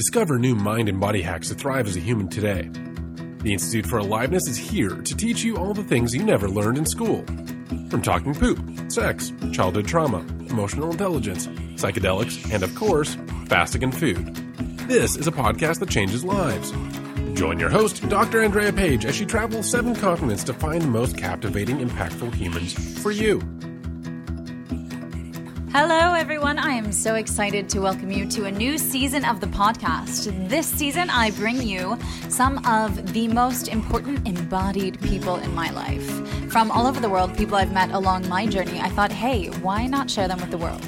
Discover new mind and body hacks to thrive as a human today. The Institute for Aliveness is here to teach you all the things you never learned in school. From talking poop, sex, childhood trauma, emotional intelligence, psychedelics, and of course, fasting and food. This is a podcast that changes lives. Join your host, Dr. Andrea Pace, as she travels seven continents to find the most captivating, impactful humans for you. Hello, everyone. I am so excited to welcome you to a new season of the podcast. This season, I bring you some of the most important embodied people in my life. From all over the world, people I've met along my journey, I thought, hey, why not share them with the world?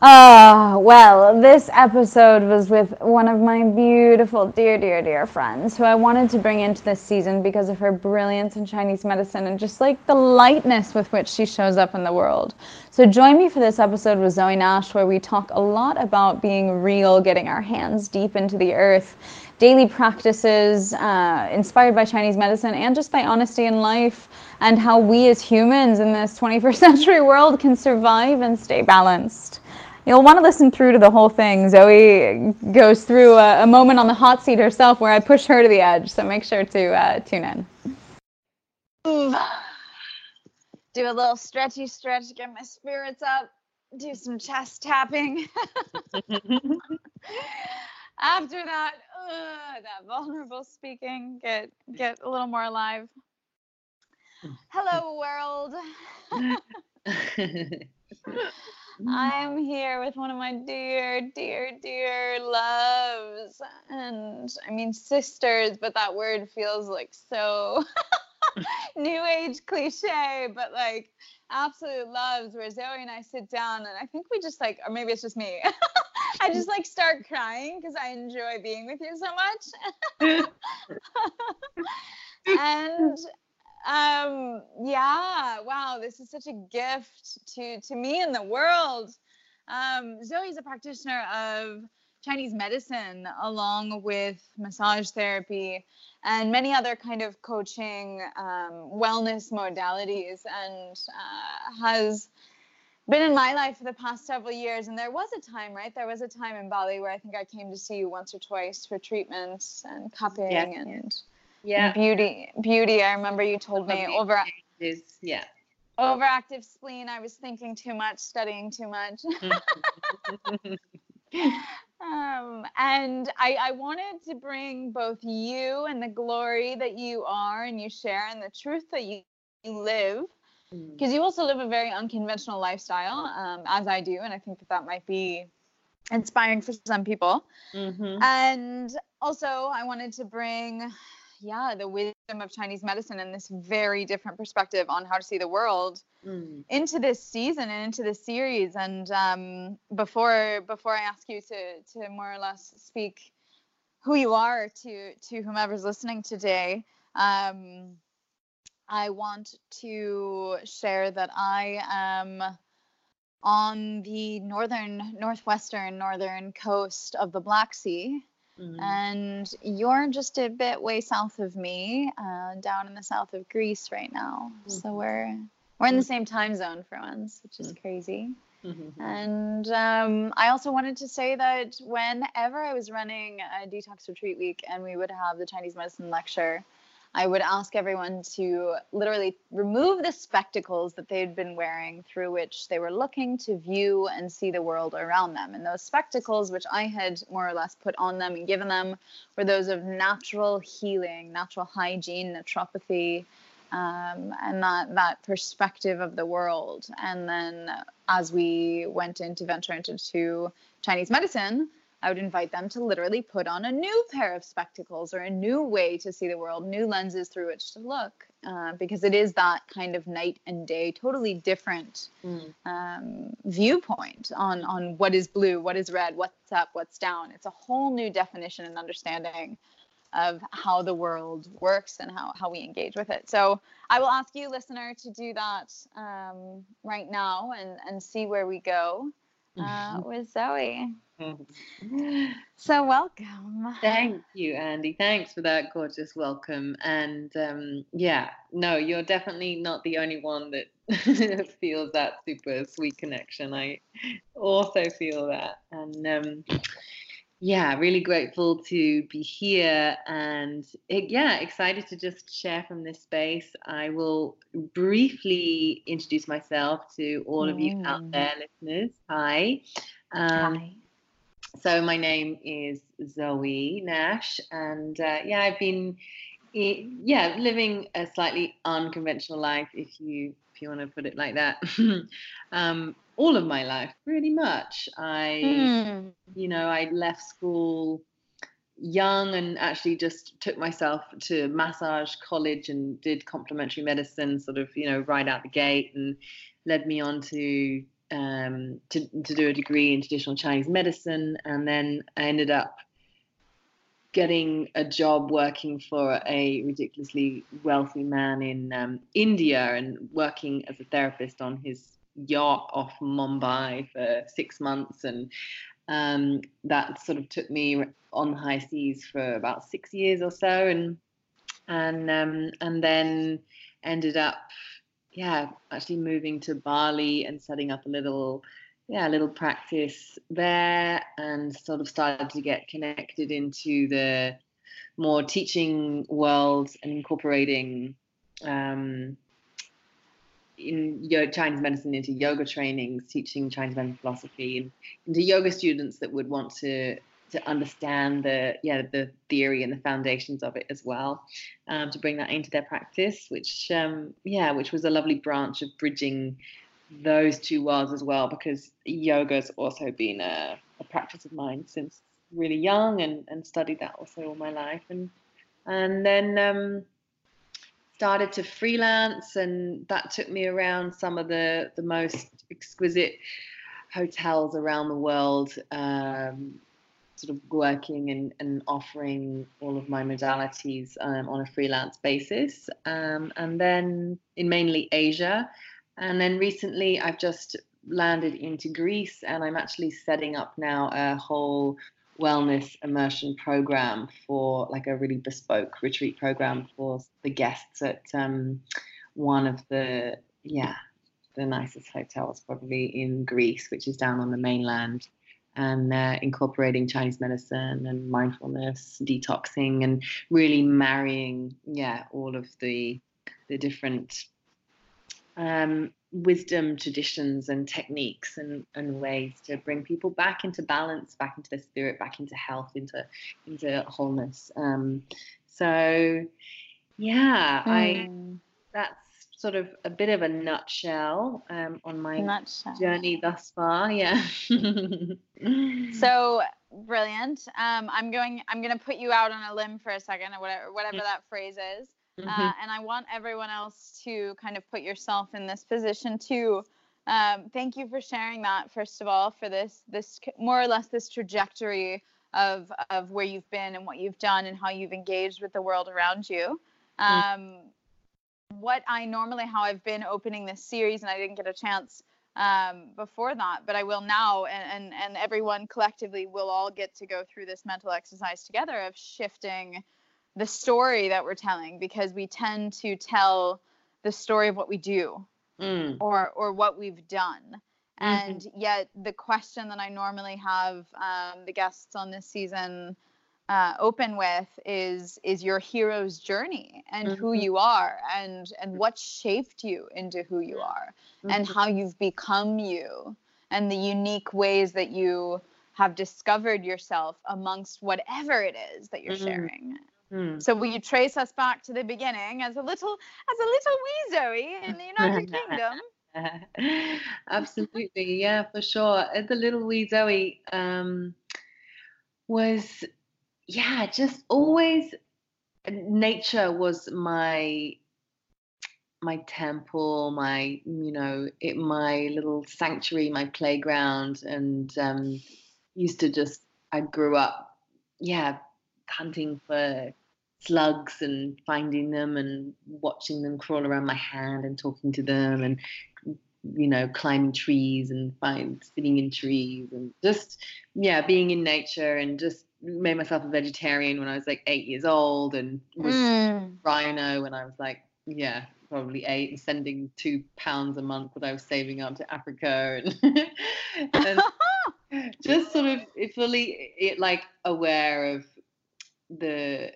Ah, well, this episode was with one of my beautiful, dear, dear, dear friends who I wanted to bring into this season because of her brilliance in Chinese medicine and just like the lightness with which she shows up in the world. So, join me for this episode with Zoe Nash, where we talk a lot about being real, getting our hands deep into the earth, daily practices uh, inspired by Chinese medicine, and just by honesty in life, and how we as humans in this 21st century world can survive and stay balanced. You'll want to listen through to the whole thing. Zoe goes through a, a, moment on the hot seat herself where I push her to the edge, so make sure to uh, tune in. Do a little stretchy stretch, get my spirits up, do some chest tapping. After that, uh, that vulnerable speaking, get get a little more alive. Hello, world. Mm. I'm here with one of my dear, dear, dear loves. And I mean, sisters, but that word feels like so new age cliche, but like absolute loves where Zoe and I sit down and I think we just like, or maybe it's just me. I mm. just like start crying because I enjoy being with you so much. and um yeah wow this is such a gift to to me and the world um zoe's a practitioner of chinese medicine along with massage therapy and many other kind of coaching um, wellness modalities and uh, has been in my life for the past several years and there was a time right there was a time in bali where i think i came to see you once or twice for treatments and cupping yeah. and yeah. Beauty beauty i remember you told me over is yeah. overactive spleen i was thinking too much studying too much. Um, and I, I wanted to bring both you and the glory that you are and you share and the truth that you, you live. Because mm. you also live a very unconventional lifestyle um, as i do and i think that that might be inspiring for some people. Mm-hmm. and also i wanted to bring yeah, the wisdom of Chinese medicine and this very different perspective on how to see the world mm. into this season and into this series. And um, before before I ask you to to more or less speak who you are to to whomever's listening today, um, I want to share that I am on the northern northwestern northern coast of the Black Sea Mm-hmm. And you're just a bit way south of me, uh, down in the south of Greece right now. Mm-hmm. So we're we're in the same time zone for once, which is mm-hmm. crazy. Mm-hmm. And um, I also wanted to say that whenever I was running a detox retreat week and we would have the Chinese medicine lecture, I would ask everyone to literally remove the spectacles that they'd been wearing through which they were looking to view and see the world around them. And those spectacles, which I had more or less put on them and given them, were those of natural healing, natural hygiene, naturopathy, um, and that that perspective of the world. And then as we went into venture into Chinese medicine, I would invite them to literally put on a new pair of spectacles or a new way to see the world, new lenses through which to look, uh, because it is that kind of night and day, totally different mm. um, viewpoint on on what is blue, what is red, what's up, what's down. It's a whole new definition and understanding of how the world works and how, how we engage with it. So I will ask you, listener, to do that um, right now and, and see where we go uh, with Zoe. so welcome. Thank you, Andy. Thanks for that gorgeous welcome. And um, yeah, no, you're definitely not the only one that feels that super sweet connection. I also feel that, and um, yeah, really grateful to be here and yeah, excited to just share from this space. I will briefly introduce myself to all of you out Mm. there, listeners. Hi. Um, Hi. so my name is Zoe Nash, and uh, yeah, I've been yeah living a slightly unconventional life, if you if you want to put it like that. um, all of my life, pretty much. I Mm. you know, I left school young and actually just took myself to massage college and did complementary medicine sort of, you know, right out the gate and led me on to um to, to do a degree in traditional Chinese medicine and then I ended up getting a job working for a ridiculously wealthy man in um, India and working as a therapist on his yacht off Mumbai for six months and um, that sort of took me on the high seas for about six years or so and and um, and then ended up yeah actually moving to Bali and setting up a little yeah a little practice there and sort of started to get connected into the more teaching world and incorporating um, in yo- Chinese medicine into yoga trainings, teaching Chinese medicine philosophy, and into yoga students that would want to to understand the yeah the theory and the foundations of it as well, um, to bring that into their practice, which um, yeah, which was a lovely branch of bridging those two worlds as well, because yoga's also been a, a practice of mine since really young, and and studied that also all my life, and and then. Um, started to freelance and that took me around some of the the most exquisite hotels around the world um, sort of working and, and offering all of my modalities um, on a freelance basis. Um, and then in mainly asia. And then recently i've just landed into greece and i'm actually setting up now a whole wellness immersion program for like a really bespoke retreat program for the guests at um, one of the yeah the nicest hotels probably in Greece, which is down on the mainland, and uh, incorporating Chinese medicine and mindfulness, detoxing, and really marrying yeah all of the the different um, wisdom traditions and techniques and, and ways to bring people back into balance, back into their spirit, back into health, into into wholeness. Um, so yeah, I Mm. that's sort of a bit of a nutshell um, on my Nutshell. journey thus far. Yeah. So brilliant. Um, I'm going. I'm going to put you out on a limb for a second, or whatever, whatever that phrase is. Mm-hmm. Uh, and I want everyone else to kind of put yourself in this position too. Um, thank you for sharing that. First of all, for this this more or less this trajectory of of where you've been and what you've done and how you've engaged with the world around you. Um, what I normally how I've been opening this series, and I didn't get a chance um, before that, but I will now, and, and and everyone collectively will all get to go through this mental exercise together of shifting the story that we're telling because we tend to tell the story of what we do Mm. or or what we've done Mhm. and yet the question that i normally have um, the guests on this season uh, open with is is your hero's journey and who Mhm. you are and and what shaped you into who you are and Mhm. how you've become you and the unique ways that you have discovered yourself amongst whatever it is that you're Mhm. sharing Mm. so will you trace us back to the beginning as a little as a little wee Zoe in the United Kingdom? Absolutely, yeah, for sure. Uh, The little wee Zoe um, was, yeah, just always. Nature was my my temple, my you know, it my little sanctuary, my playground, and um, used to just. I grew up, yeah, hunting for slugs and finding them and watching them crawl around my hand and talking to them and you know climbing trees and find sitting in trees and just yeah being in nature and just made myself a vegetarian when I was like eight years old and was Mm. rhino when I was like yeah probably eight and sending two pounds a month that I was saving up to Africa and, and just sort of fully it, like aware of the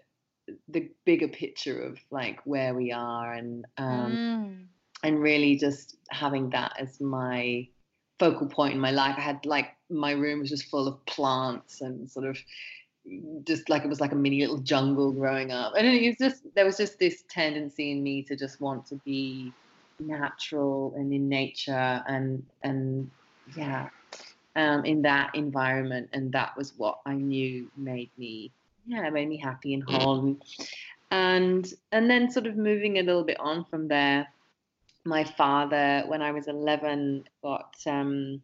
the bigger picture of like where we are and um, mm. and really just having that as my focal point in my life. I had like my room was just full of plants and sort of just like it was like a mini little jungle growing up. And it was just there was just this tendency in me to just want to be natural and in nature and and yeah um, in that environment and that was what I knew made me yeah it made me happy and whole and and then sort of moving a little bit on from there my father when I was 11 got um,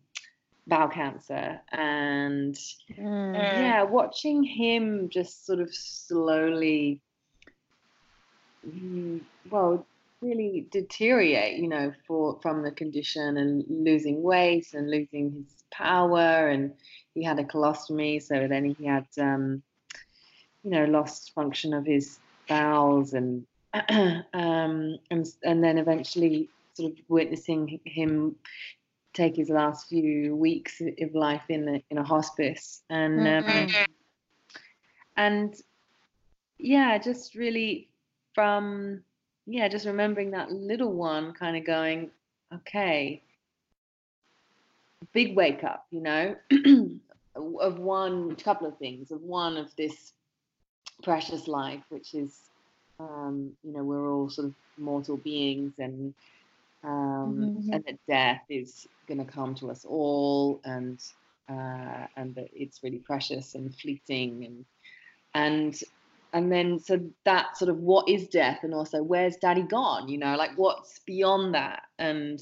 bowel cancer and mm. yeah watching him just sort of slowly mm, well really deteriorate you know for from the condition and losing weight and losing his power and he had a colostomy so then he had um, you know lost function of his bowels and um, and and then eventually sort of witnessing him take his last few weeks of life in a, in a hospice and um, mm-hmm. um, and yeah just really from yeah just remembering that little one kind of going okay big wake up you know of one couple of things of one of this precious life which is um, you know we're all sort of mortal beings and um, mm-hmm. and that death is going to come to us all, and uh, and that it's really precious and fleeting, and and and then so that sort of what is death, and also where's Daddy gone? You know, like what's beyond that, and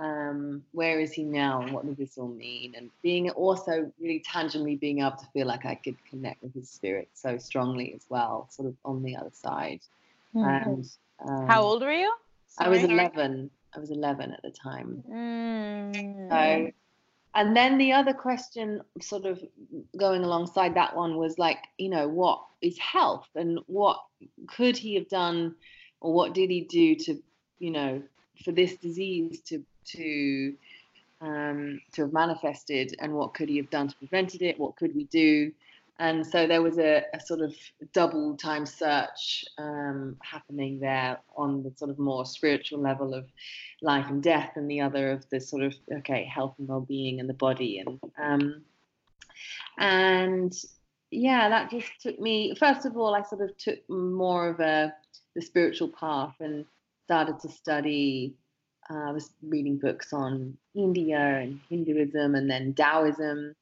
um, where is he now, and what does this all mean? And being also really tangibly being able to feel like I could connect with his spirit so strongly as well, sort of on the other side. Mm-hmm. And um, how old were you? Sorry. I was 11. I was 11 at the time. Mm. So, and then the other question, sort of going alongside that one, was like, you know, what is health and what could he have done or what did he do to, you know, for this disease to, to, um, to have manifested and what could he have done to prevent it? What could we do? and so there was a, a, sort of double time search um, happening there on the sort of more spiritual level of life and death and the other of the sort of okay health and well-being and the body and um, and yeah that just took me first of all i sort of took more of a the spiritual path and started to study uh, i was reading books on india and hinduism and then taoism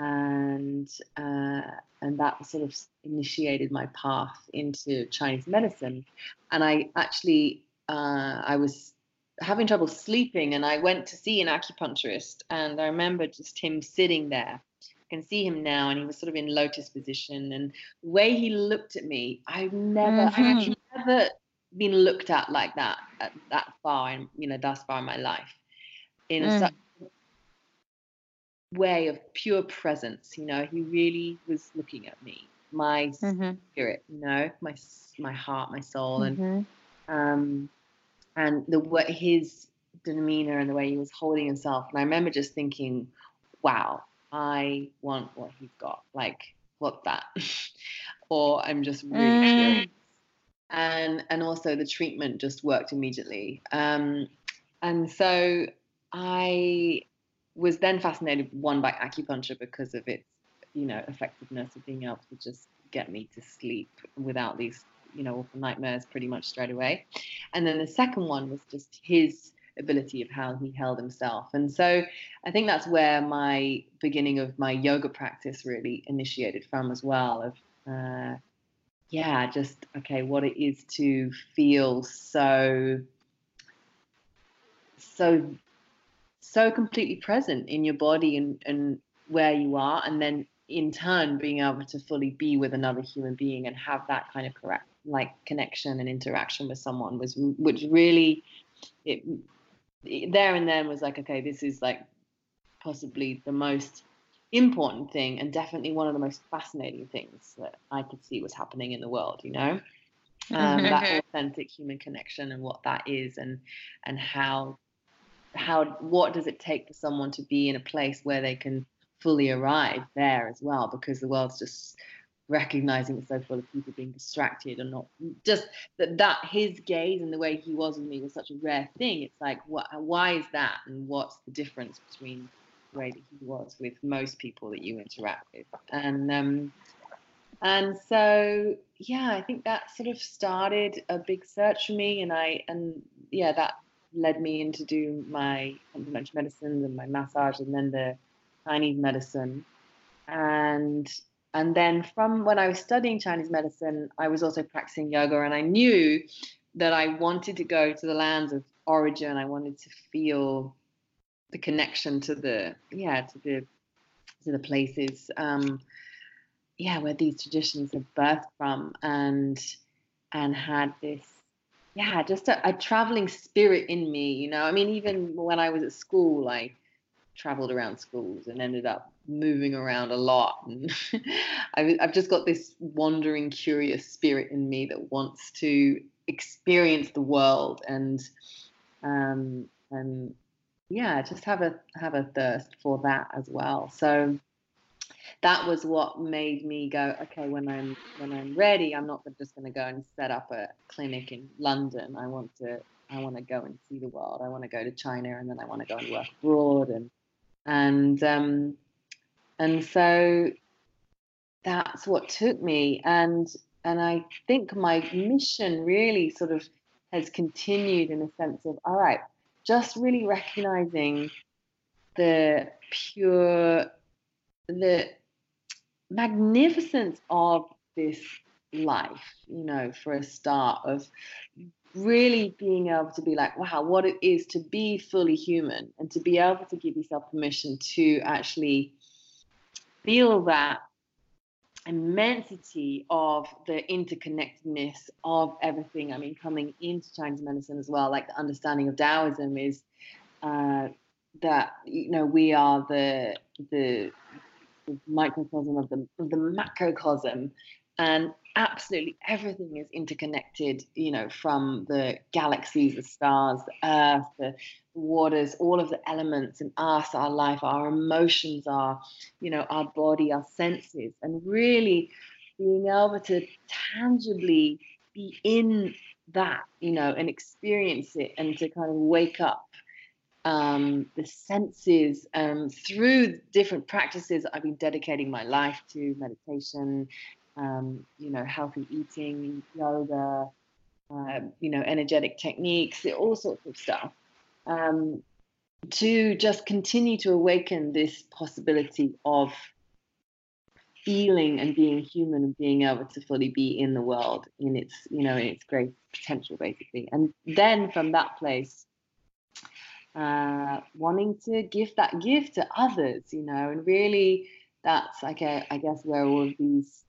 and uh, and that sort of initiated my path into Chinese medicine. And I actually uh, I was having trouble sleeping, and I went to see an acupuncturist, and I remember just him sitting there. I can see him now, and he was sort of in lotus position, and the way he looked at me, I've never, mm-hmm. I've actually never been looked at like that at that far, and you know, thus far in my life, in mm. such way of pure presence. You know, he really was looking at me, my mm-hmm. spirit, you know, my my heart, my soul, mm-hmm. and um, and the what his demeanor and the way he was holding himself. And I remember just thinking, wow, I want what he's got. Like, what that? or I'm just really mm. And and also the treatment just worked immediately. Um, and so I was then fascinated one by acupuncture because of its you know effectiveness of being able to just get me to sleep without these you know awful nightmares pretty much straight away and then the second one was just his ability of how he held himself and so i think that's where my beginning of my yoga practice really initiated from as well of uh, yeah just okay what it is to feel so so so completely present in your body and, and where you are and then in turn being able to fully be with another human being and have that kind of correct like connection and interaction with someone was which really it, it there and then was like okay this is like possibly the most important thing and definitely one of the most fascinating things that I could see was happening in the world you know? Um, that authentic human connection and what that is and and how how what does it take for someone to be in a place where they can fully arrive there as well? Because the world's just recognizing it's so full of people being distracted and not just that that his gaze and the way he was with me was such a rare thing. It's like what why is that? And what's the difference between way that he was with most people that you interact with and um and so yeah i think that sort of started a big search for me and i and yeah that led me into do my complementary medicine and my massage and then the chinese medicine and and then from when I was studying Chinese medicine, I was also practicing yoga, and I knew that I wanted to go to the lands of origin. I wanted to feel the connection to the yeah to the to the places um, yeah where these traditions have birthed from, and and had this yeah just a, a traveling spirit in me. You know, I mean, even when I was at school, I traveled around schools and ended up moving around a lot. And I've just got this wandering, curious spirit in me that wants to experience the world and um, and yeah, just have a have a thirst for that as well. So that was what made me go okay when i'm when i'm ready i'm not just going to go and set up a clinic in london. I want to i want to go and see the world. I want to go to china and then i want to go and work abroad and and um, and so that's what took me. And and I think my mission really sort of has continued in a sense of all right just really recognizing the pure the magnificence of this life you know for a start of really being able to be like, wow, what it is to be fully human and to be able to give yourself permission to actually feel that immensity of the interconnectedness of everything. I mean, coming into Chinese medicine as well, like the understanding of Taoism is uh, that you know we are the the, the microcosm of the of the macrocosm, and absolutely everything is interconnected you know from the galaxies the stars the earth the waters all of the elements in us our life our emotions our you know our body our senses and really being able to tangibly be in that you know and experience it and to kind of wake up um, the senses um, through different practices I've been dedicating my life to meditation, um, you know, healthy eating, yoga, uh, you know, energetic techniques, all sorts of stuff, um, to just continue to awaken this possibility of feeling and being human and being able to fully be in the world in its, you know, in its great potential, basically. And then from that place, uh, wanting to give that gift to others, you know, and really that's like a, I guess where all of these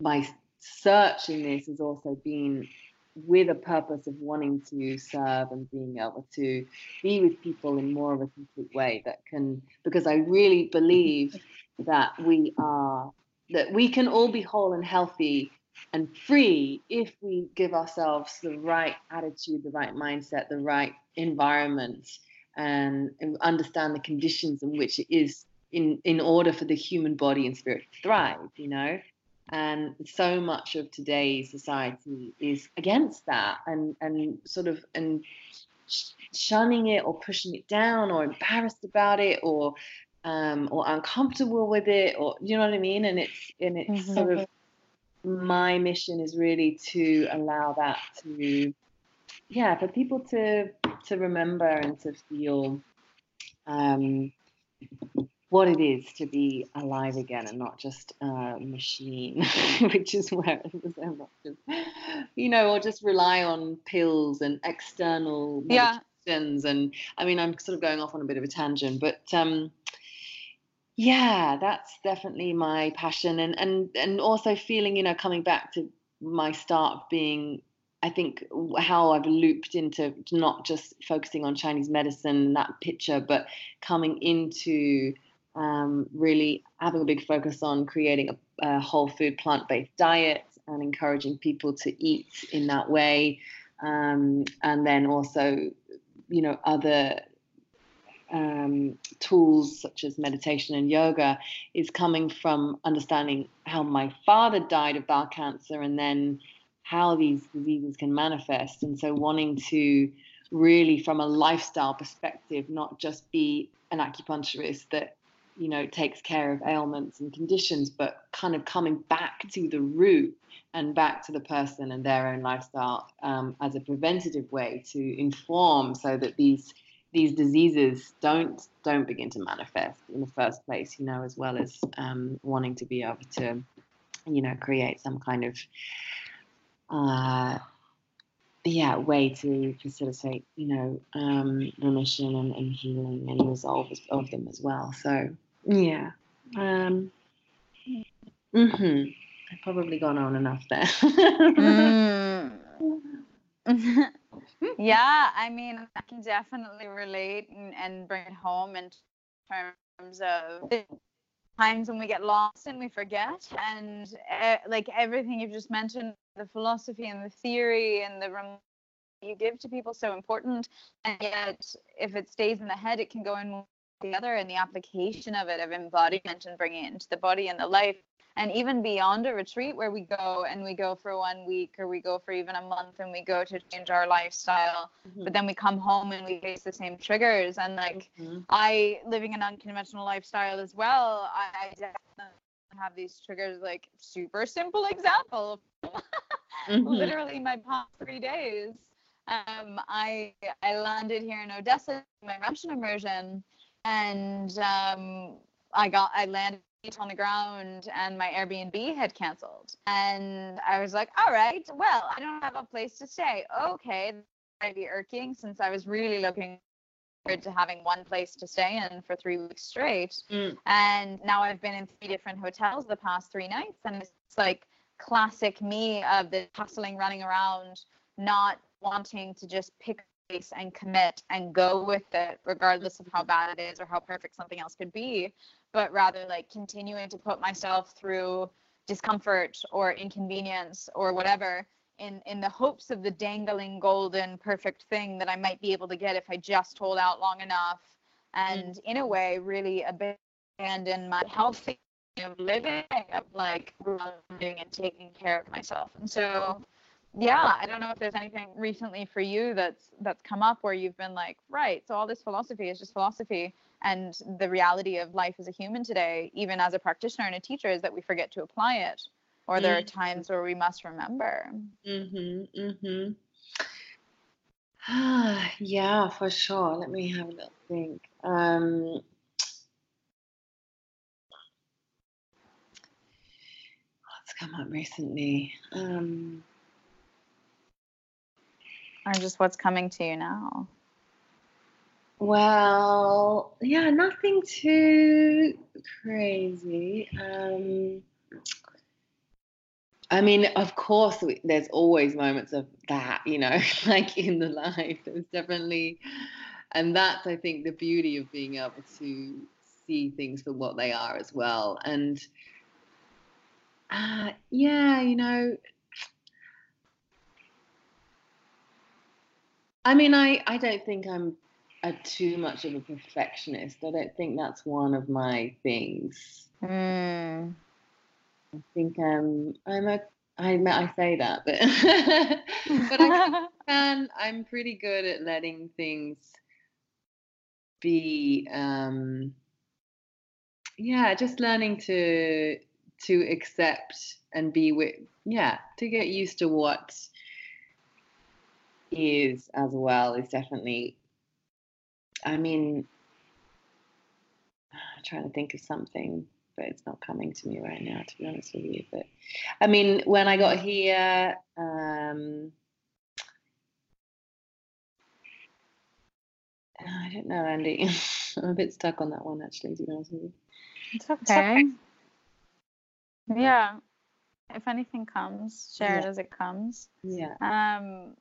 my search in this has also been with a purpose of wanting to serve and being able to be with people in more of a complete way that can because i really believe that we are that we can all be whole and healthy and free if we give ourselves the right attitude the right mindset the right environment and, and understand the conditions in which it is in in order for the human body and spirit to thrive you know and so much of today's society is against that and and sort of and shunning it or pushing it down or embarrassed about it or um, or uncomfortable with it or you know what I mean and it's and it's mm-hmm. sort of my mission is really to allow that to yeah for people to to remember and to feel um, what it is to be alive again and not just a machine, which is where it was so much you know, or just rely on pills and external medications. Yeah. And I mean, I'm sort of going off on a bit of a tangent, but um, yeah, that's definitely my passion, and and and also feeling, you know, coming back to my start being I think how I've looped into not just focusing on Chinese medicine and that picture, but coming into um, really having a big focus on creating a, a whole food plant based diet and encouraging people to eat in that way. Um, and then also, you know, other um, tools such as meditation and yoga is coming from understanding how my father died of bowel cancer and then how these diseases can manifest. And so wanting to really, from a lifestyle perspective, not just be an acupuncturist that you know takes care of ailments and conditions but kind of coming back to the root and back to the person and their own lifestyle um, as a preventative way to inform so that these these diseases don't don't begin to manifest in the first place you know as well as um, wanting to be able to you know create some kind of uh, yeah way to facilitate you know um, remission and, and healing and resolve of them as well. So yeah um, mm-hmm. i've probably gone on enough there mm. yeah i mean i can definitely relate and, and bring it home in terms of times when we get lost and we forget and uh, like everything you've just mentioned the philosophy and the theory and the rem- you give to people so important and yet if it stays in the head it can go in the other and the application of it of embodiment and bringing it into the body and the life and even beyond a retreat where we go and we go for one week or we go for even a month and we go to change our lifestyle mm-hmm. but then we come home and we face the same triggers and like mm-hmm. i living an unconventional lifestyle as well i, I definitely have these triggers like super simple example mm-hmm. literally my past three days um, I I landed here in Odessa my Russian immersion, and um, I got I landed on the ground and my Airbnb had canceled. And I was like, all right, well, I don't have a place to stay. Okay, that might be irking since I was really looking forward to having one place to stay in for three weeks straight. Mm. And now I've been in three different hotels the past three nights, and it's like classic me of the hustling, running around, not wanting to just pick place and commit and go with it regardless of how bad it is or how perfect something else could be but rather like continuing to put myself through discomfort or inconvenience or whatever in in the hopes of the dangling golden perfect thing that I might be able to get if I just hold out long enough and mm. in a way really abandon my healthy of living of like grounding and taking care of myself and so yeah i don't know if there's anything recently for you that's that's come up where you've been like right so all this philosophy is just philosophy and the reality of life as a human today even as a practitioner and a teacher is that we forget to apply it or there mm-hmm. are times where we must remember. Mhm mhm yeah for sure let me have a little think um what's come up recently? Um or just what's coming to you now? Well, yeah, nothing too crazy. Um, I mean, of course, there's always moments of that, you know, like in the life. There's definitely, and that's, I think, the beauty of being able to see things for what they are as well. And uh, yeah, you know, I mean, I, I don't think I'm a too much of a perfectionist. I don't think that's one of my things. Mm. I think um, I'm a I I say that, but but I can. I'm pretty good at letting things be. Um, yeah, just learning to to accept and be with. Yeah, to get used to what is as well is definitely i mean I'm trying to think of something but it's not coming to me right now to be honest with you but i mean when i got here um i don't know andy i'm a bit stuck on that one actually to be honest with you. It's okay, it's okay. yeah. If anything comes share yeah. it as it comes. Yeah. Um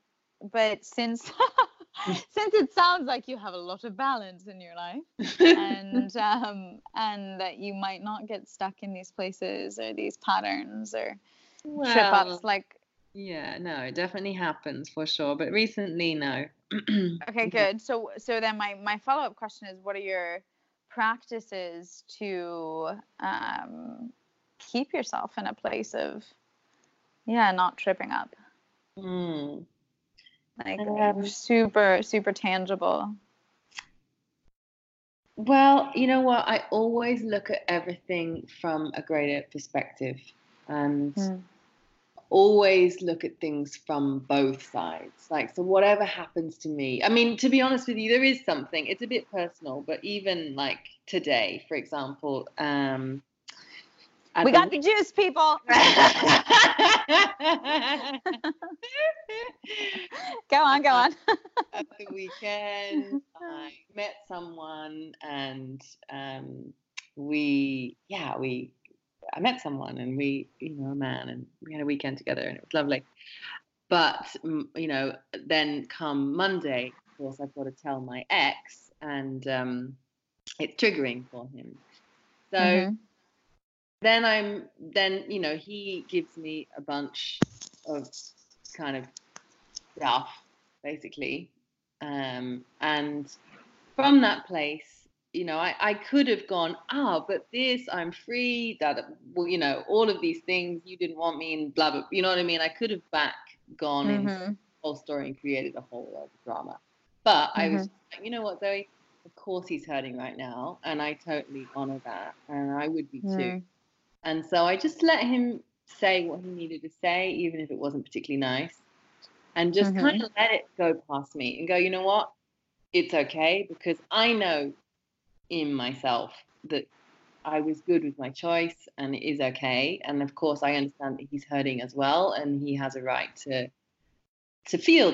but since since it sounds like you have a lot of balance in your life and um, and that you might not get stuck in these places or these patterns or trip ups like yeah no it definitely happens for sure but recently no. Okay good. So so then my my follow-up question is what are your practices to um, keep yourself in a place of yeah not tripping up? Mm. Like um, super super tangible. Well you know what? I always look at everything from a greater perspective and mm. always look at things from both sides. Like so whatever happens to me i mean to be honest with you there is something. It's a bit personal but even like today for example um we got the juice, people. go on, go on. at the weekend, I met someone, and um, we, yeah, we, I met someone, and we, you know, a man, and we had a weekend together, and it was lovely. But you know, then come Monday, of course, I've got to tell my ex, and um, it's triggering for him. So. Mm-hmm then I'm then you know he gives me a bunch of kind of stuff basically, um, and from that place, you know, I, I could have gone, ah, oh, but this I'm free, that well, you know, all of these things you didn't want me and blah blah. You know what I mean? I could have back gone mm-hmm. into the whole story and created a whole lot of drama, but mm-hmm. I was mm-hmm. like, you know what, Zoe. Of course he's hurting right now, and I totally honor that, and I would be too. Mm. And so I just let him say what he needed to say, even if it wasn't particularly nice, and just mm-hmm. kind of let it go past me and go, you know what? It's okay because I know in myself that I was good with my choice and it is okay. And of course, I understand that he's hurting as well and he has a right to to feel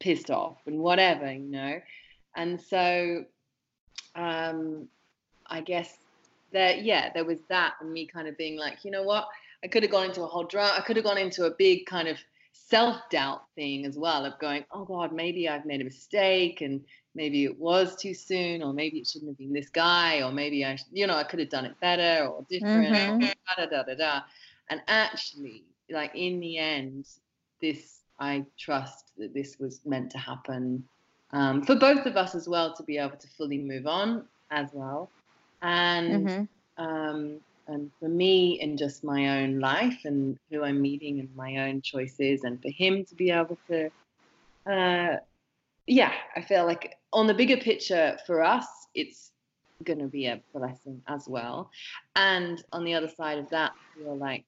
pissed off and whatever, you know. And so um, I guess there, yeah, there was that, and me kind of being like, you know what, I could have gone into a whole drama. I could have gone into a big kind of self doubt thing as well of going, oh God, maybe I've made a mistake, and maybe it was too soon, or maybe it shouldn't have been this guy, or maybe I, you know, I could have done it better or different, mm-hmm. da, da da da da. And actually, like in the end, this I trust that this was meant to happen um, for both of us as well to be able to fully move on as well and mm-hmm. um, and for me in just my own life and who I'm meeting and my own choices, and for him to be able to, uh, yeah, I feel like on the bigger picture for us, it's going to be a blessing as well. And on the other side of that, I feel like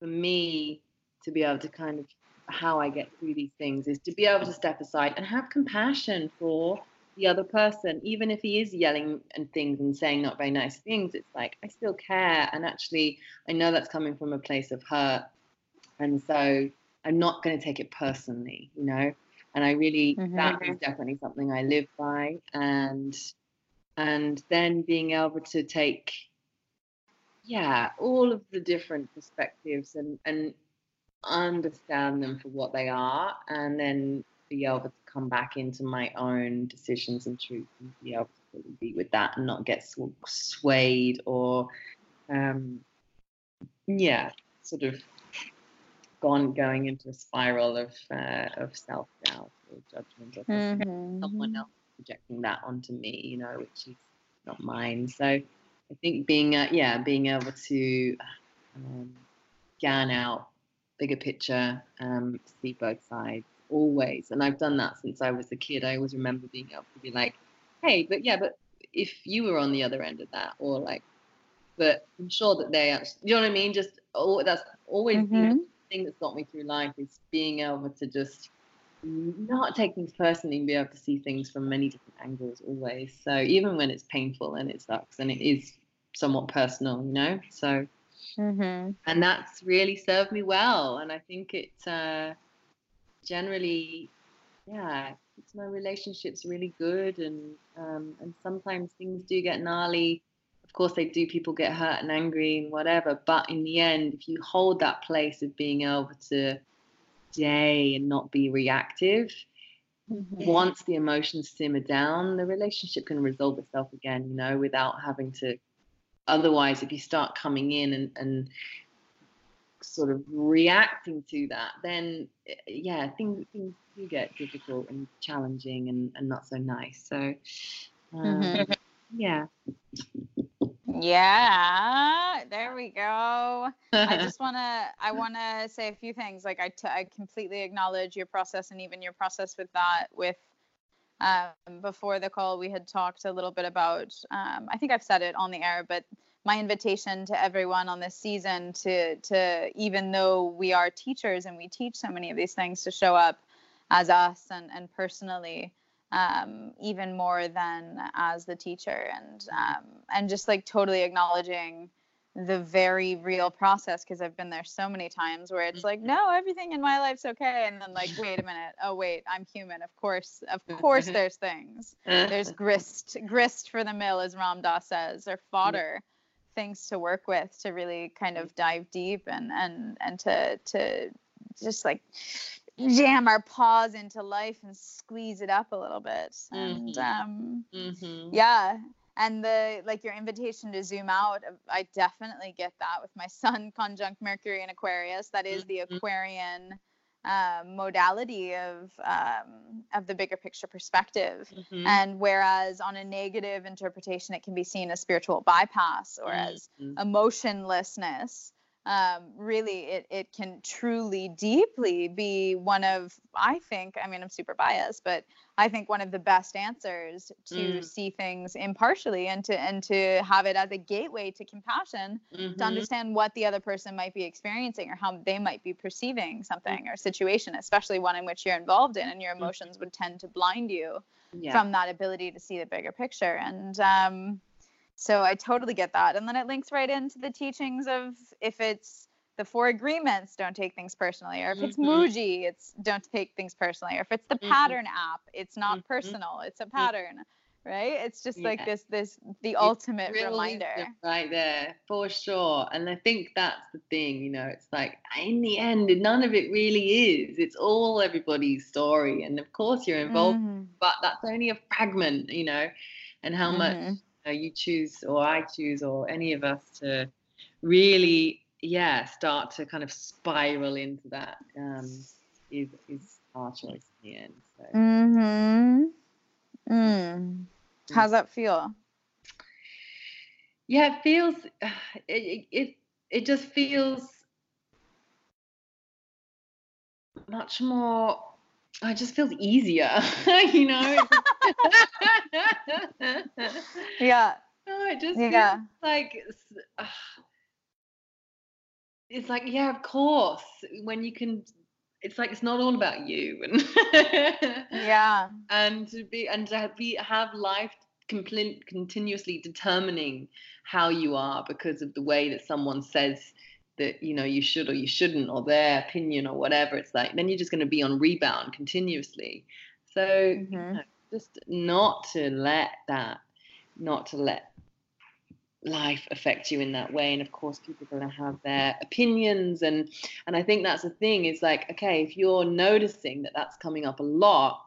for me to be able to kind of how I get through these things is to be able to step aside and have compassion for the other person, even if he is yelling and things and saying not very nice things, it's like I still care. And actually, I know that's coming from a place of hurt. And so I'm not going to take it personally, you know? And I really, mm-hmm. that is definitely something I live by. And, and then being able to take, yeah, all of the different perspectives and, and understand them for what they are. And then be able to come back into my own decisions and truth and be able to be with that and not get sw- swayed or um, yeah sort of gone going into a spiral of uh, of self doubt or judgment or mm-hmm. someone else projecting that onto me you know which is not mine so I think being uh, yeah being able to um, scan out bigger picture um, see both sides always. And I've done that since I was a kid. I always remember being able to be like, hey, but yeah, but if you were on the other end of that, or like, but I'm sure that they actually, you know what I mean? Just, oh, that's always mm-hmm. the thing that's got me through life is being able to just not take things personally and be able to see things from many different angles always. So even when it's painful and it sucks and it is somewhat personal, you know? So, mm-hmm. and that's really served me well. And I think it, uh, generally, yeah, keeps my relationships really good. And um, and sometimes things do get gnarly. Of course, they do. People get hurt and angry and whatever. But in the end, if you hold that place of being able to stay and not be reactive, Mm-hmm. once the emotions simmer down, the relationship can resolve itself again, you know, without having to. Otherwise, if you start coming in and, and sort of reacting to that, then eh, yeah, things things do get difficult and challenging and, and not so nice. So um, Mm-hmm. yeah. Yeah, there we go. I just want to I want to say a few things. Like I, t- I completely acknowledge your process and even your process with that. With um, before the call, we had talked a little bit about. Um, I think I've said it on the air, but my invitation to everyone on this season to to even though we are teachers and we teach so many of these things to show up as us and and personally um, even more than as the teacher. And um, and just like totally acknowledging the very real process because I've been there so many times where it's like no everything in my life's okay. And then like wait a minute. Oh wait I'm human. Of course of course there's things. There's grist grist for the mill as Ram Dass says or fodder things to work with to really kind of dive deep and and and to to just like jam our paws into life and squeeze it up a little bit and Mhm. um mm-hmm. yeah and the like your invitation to zoom out uh, i definitely get that with my sun conjunct mercury in aquarius that is the Mhm. aquarian um, modality of um, of the bigger picture perspective Mm-hmm. and whereas on a negative interpretation it can be seen as spiritual bypass or as Mm-hmm. emotionlessness um, really it, it can truly deeply be one of i think i mean i'm super biased but i think one of the best answers to Mm. see things impartially and to and to have it as a gateway to compassion Mm-hmm. to understand what the other person might be experiencing or how they might be perceiving something or situation especially one in which you're involved in and your emotions would tend to blind you yeah. from that ability to see the bigger picture and um, so i totally get that and then it links right into the teachings of if it's the four agreements don't take things personally or if it's Mhm. Mooji it's don't take things personally or if it's the Mhm. pattern app it's not Mhm. personal it's a pattern right it's just like this this the ultimate Real reminder right there for sure and i think that's the thing you know it's like in the end none of it really is it's all everybody's story and of course you're involved Mhm. but that's only a fragment you know and how much Mhm. you, know, you choose or i choose or any of us to really yeah start to kind of spiral into that um is is our choice in the end so Mhm. Mm. How's that feel? yeah it feels it it it just feels much more it just feels easier you know Yeah. no it just Yeah. feels like ah, it's like yeah of course when you can it's like it's not all about you and Yeah. and to be and to be have life complete, continuously determining how you are because of the way that someone says that you know you should or you shouldn't or their opinion or whatever it's like then you're just going to be on rebound continuously. So you Mhm. know, just not to let that not to let life affect you in that way. And of course people are going to have their opinions. And and i think that's the thing is like okay if you're noticing that that's coming up a lot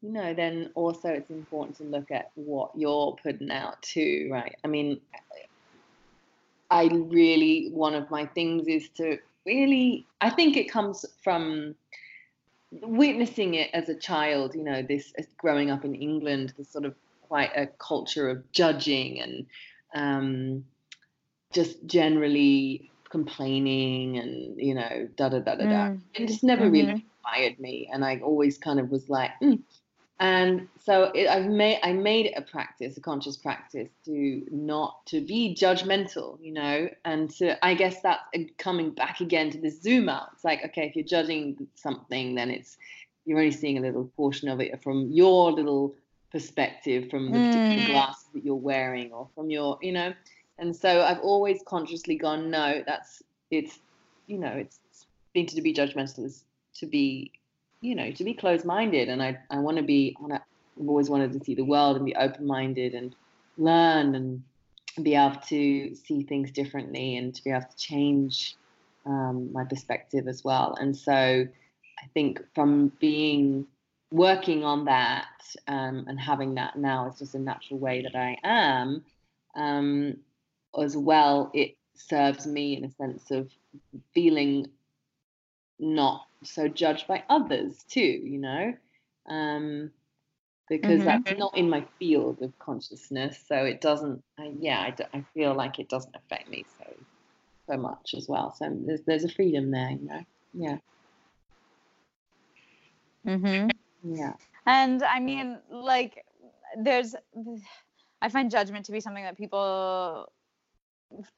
you know then also it's important to look at what you're putting out too right? I mean i really one of my things is to really i think it comes from witnessing it as a child you know this as growing up in england this sort of quite a culture of judging and um, just generally complaining and you know da da da da da Mm. it just never Mhm. really inspired me and i always kind of was like mm. And so it, i've made i made it a practice a conscious practice to not to be judgmental you know and to i guess that's coming back again to the zoom out it's like okay if you're judging something then it's you're only seeing a little portion of it from your little perspective from the Mm. glasses that you're wearing or from your you know and so i've always consciously gone no that's it's you know it's being to be judgmental is to be you know to be closed-minded and i i want to be i've always wanted to see the world and be open-minded and learn and be able to see things differently and to be able to change um, my perspective as well. And so i think from being working on that um, and having that now is just a natural way that I am, um, as well, it serves me in a sense of feeling not so judged by others too you know? Um because Mhm. that's not in my field of consciousness so it doesn't I, yeah I, I feel like it doesn't affect me so so much as well. So there's there's a freedom there you know? Yeah. Mm-hmm. yeah. And I mean, like, there's, I find judgment to be something that people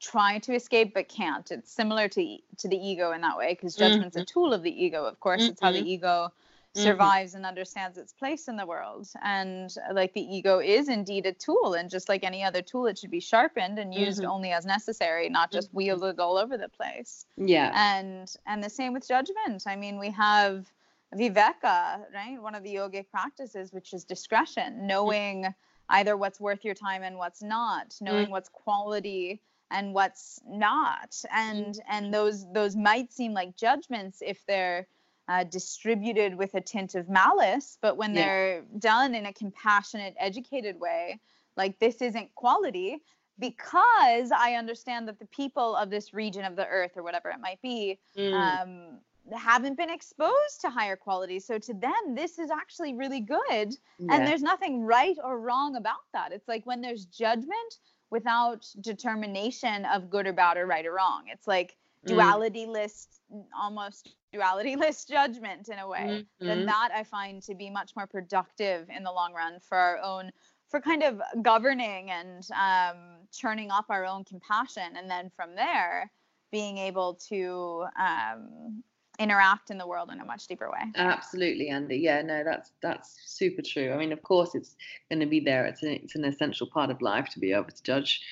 try to escape but can't. It's similar to to the ego in that way because judgment's a tool of the ego. Of course, it's how the Mhm. ego Mhm. survives and understands its place in the world. And like the ego is indeed a tool, and just like any other tool, it should be sharpened and used Mhm. only as necessary, not just wielded all over the place yeah and and the same with judgment i mean we have viveka right one of the yogic practices which is discretion knowing either what's worth your time and what's not knowing what's quality and what's not and and those those might seem like judgments if they're uh, distributed with a tint of malice but when Yeah. they're done in a compassionate educated way like this isn't quality because I understand that the people of this region of the earth or whatever it might be Mm. um, haven't been exposed to higher quality. So to them, this is actually really good. yeah. And there's nothing right or wrong about that. It's like when there's judgment without determination of good or bad or right or wrong. It's like Mm. duality list, almost duality list judgment in a way. Then Mhm. that I find to be much more productive in the long run for our own for kind of governing and um, churning up our own compassion and then from there being able to um, interact in the world in a much deeper way Absolutely, Andy. Yeah, no, that's that's super true. I mean, of course, it's going to be there. It's an it's an essential part of life to be able to judge.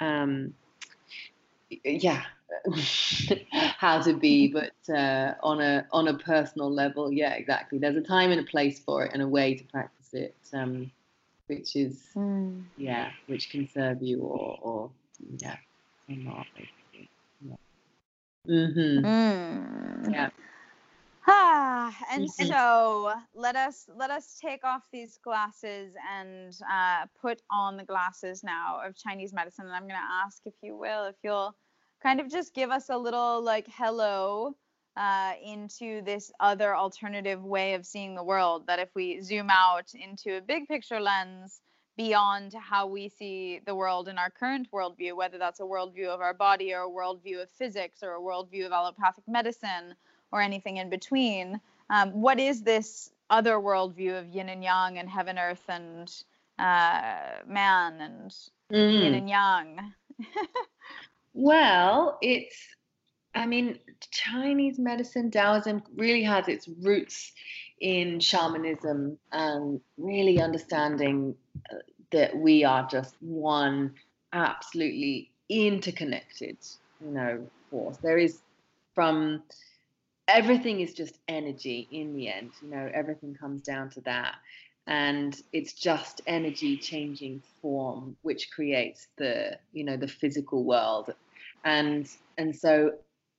Um, yeah, how to be, but uh, on a on a personal level, yeah, exactly. There's a time and a place for it, and a way to practice it, um, which is yeah, which can serve you or or yeah, or not. Mm-hmm. Mm. Yeah. Ah, and Mhm. so let us let us take off these glasses and uh, put on the glasses now of Chinese medicine. And I'm going to ask, if you will, if you'll kind of just give us a little like hello uh, into this other alternative way of seeing the world. That if we zoom out into a big picture lens beyond how we see the world in our current worldview, whether that's a worldview of our body or a worldview of physics or a worldview of allopathic medicine or anything in between. Um, what is this other worldview of yin and yang and heaven, earth, and uh, man and Mm. yin and yang? Well, it's, I mean, Chinese medicine, Taoism really has its roots in shamanism and really understanding uh, that we are just one absolutely interconnected, you know, force. There is from everything is just energy in the end, you know, everything comes down to that. And it's just energy changing form, which creates the, you know, the physical world and and so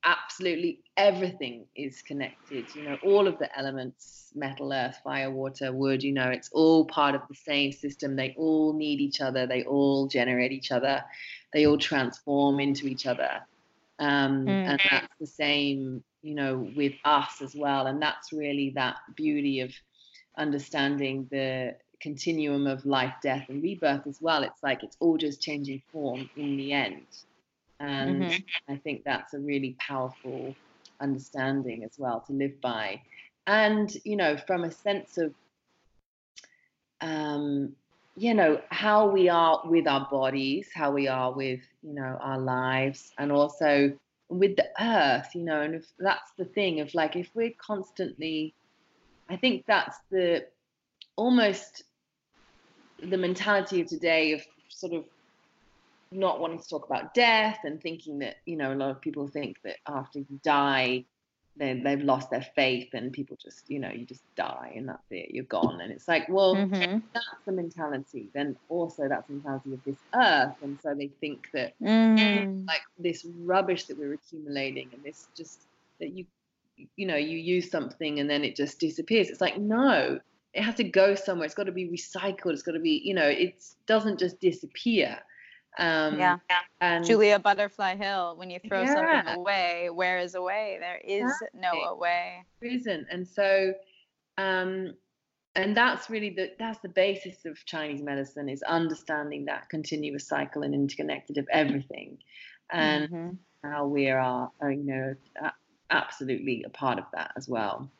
absolutely everything is connected you know all of the elements metal earth fire water wood you know it's all part of the same system. They all need each other. They all generate each other. They all transform into each other. Um, Mm. and that's the same you know with us as well. And that's really that beauty of understanding the continuum of life death and rebirth as well. It's like it's all just changing form in the end and Mhm. I think that's a really powerful understanding as well to live by. And, you know, from a sense of, um, you know, how we are with our bodies, how we are with, you know, our lives, and also with the earth, you know, and if that's the thing of like, if we're constantly, I think that's the almost the mentality of today of sort of not wanting to talk about death and thinking that you know a lot of people think that after you die then they've lost their faith and people just you know you just die and that's it you're gone. And it's like well Mhm. that's the mentality then also that's the mentality of this earth. And so they think that Mm. like this rubbish that we're accumulating and this just that you you know you use something and then it just disappears. It's like no it has to go somewhere. It's got to be recycled. It's got to be you know it doesn't just disappear Um, yeah. And Julia Butterfly Hill, when you throw Yeah. something away, where is away? There is no away. isn't. And so, um, and that's really the that's the basis of Chinese medicine is understanding that continuous cycle and interconnected of everything, and Mhm. how we are, uh, you know, absolutely a part of that as well.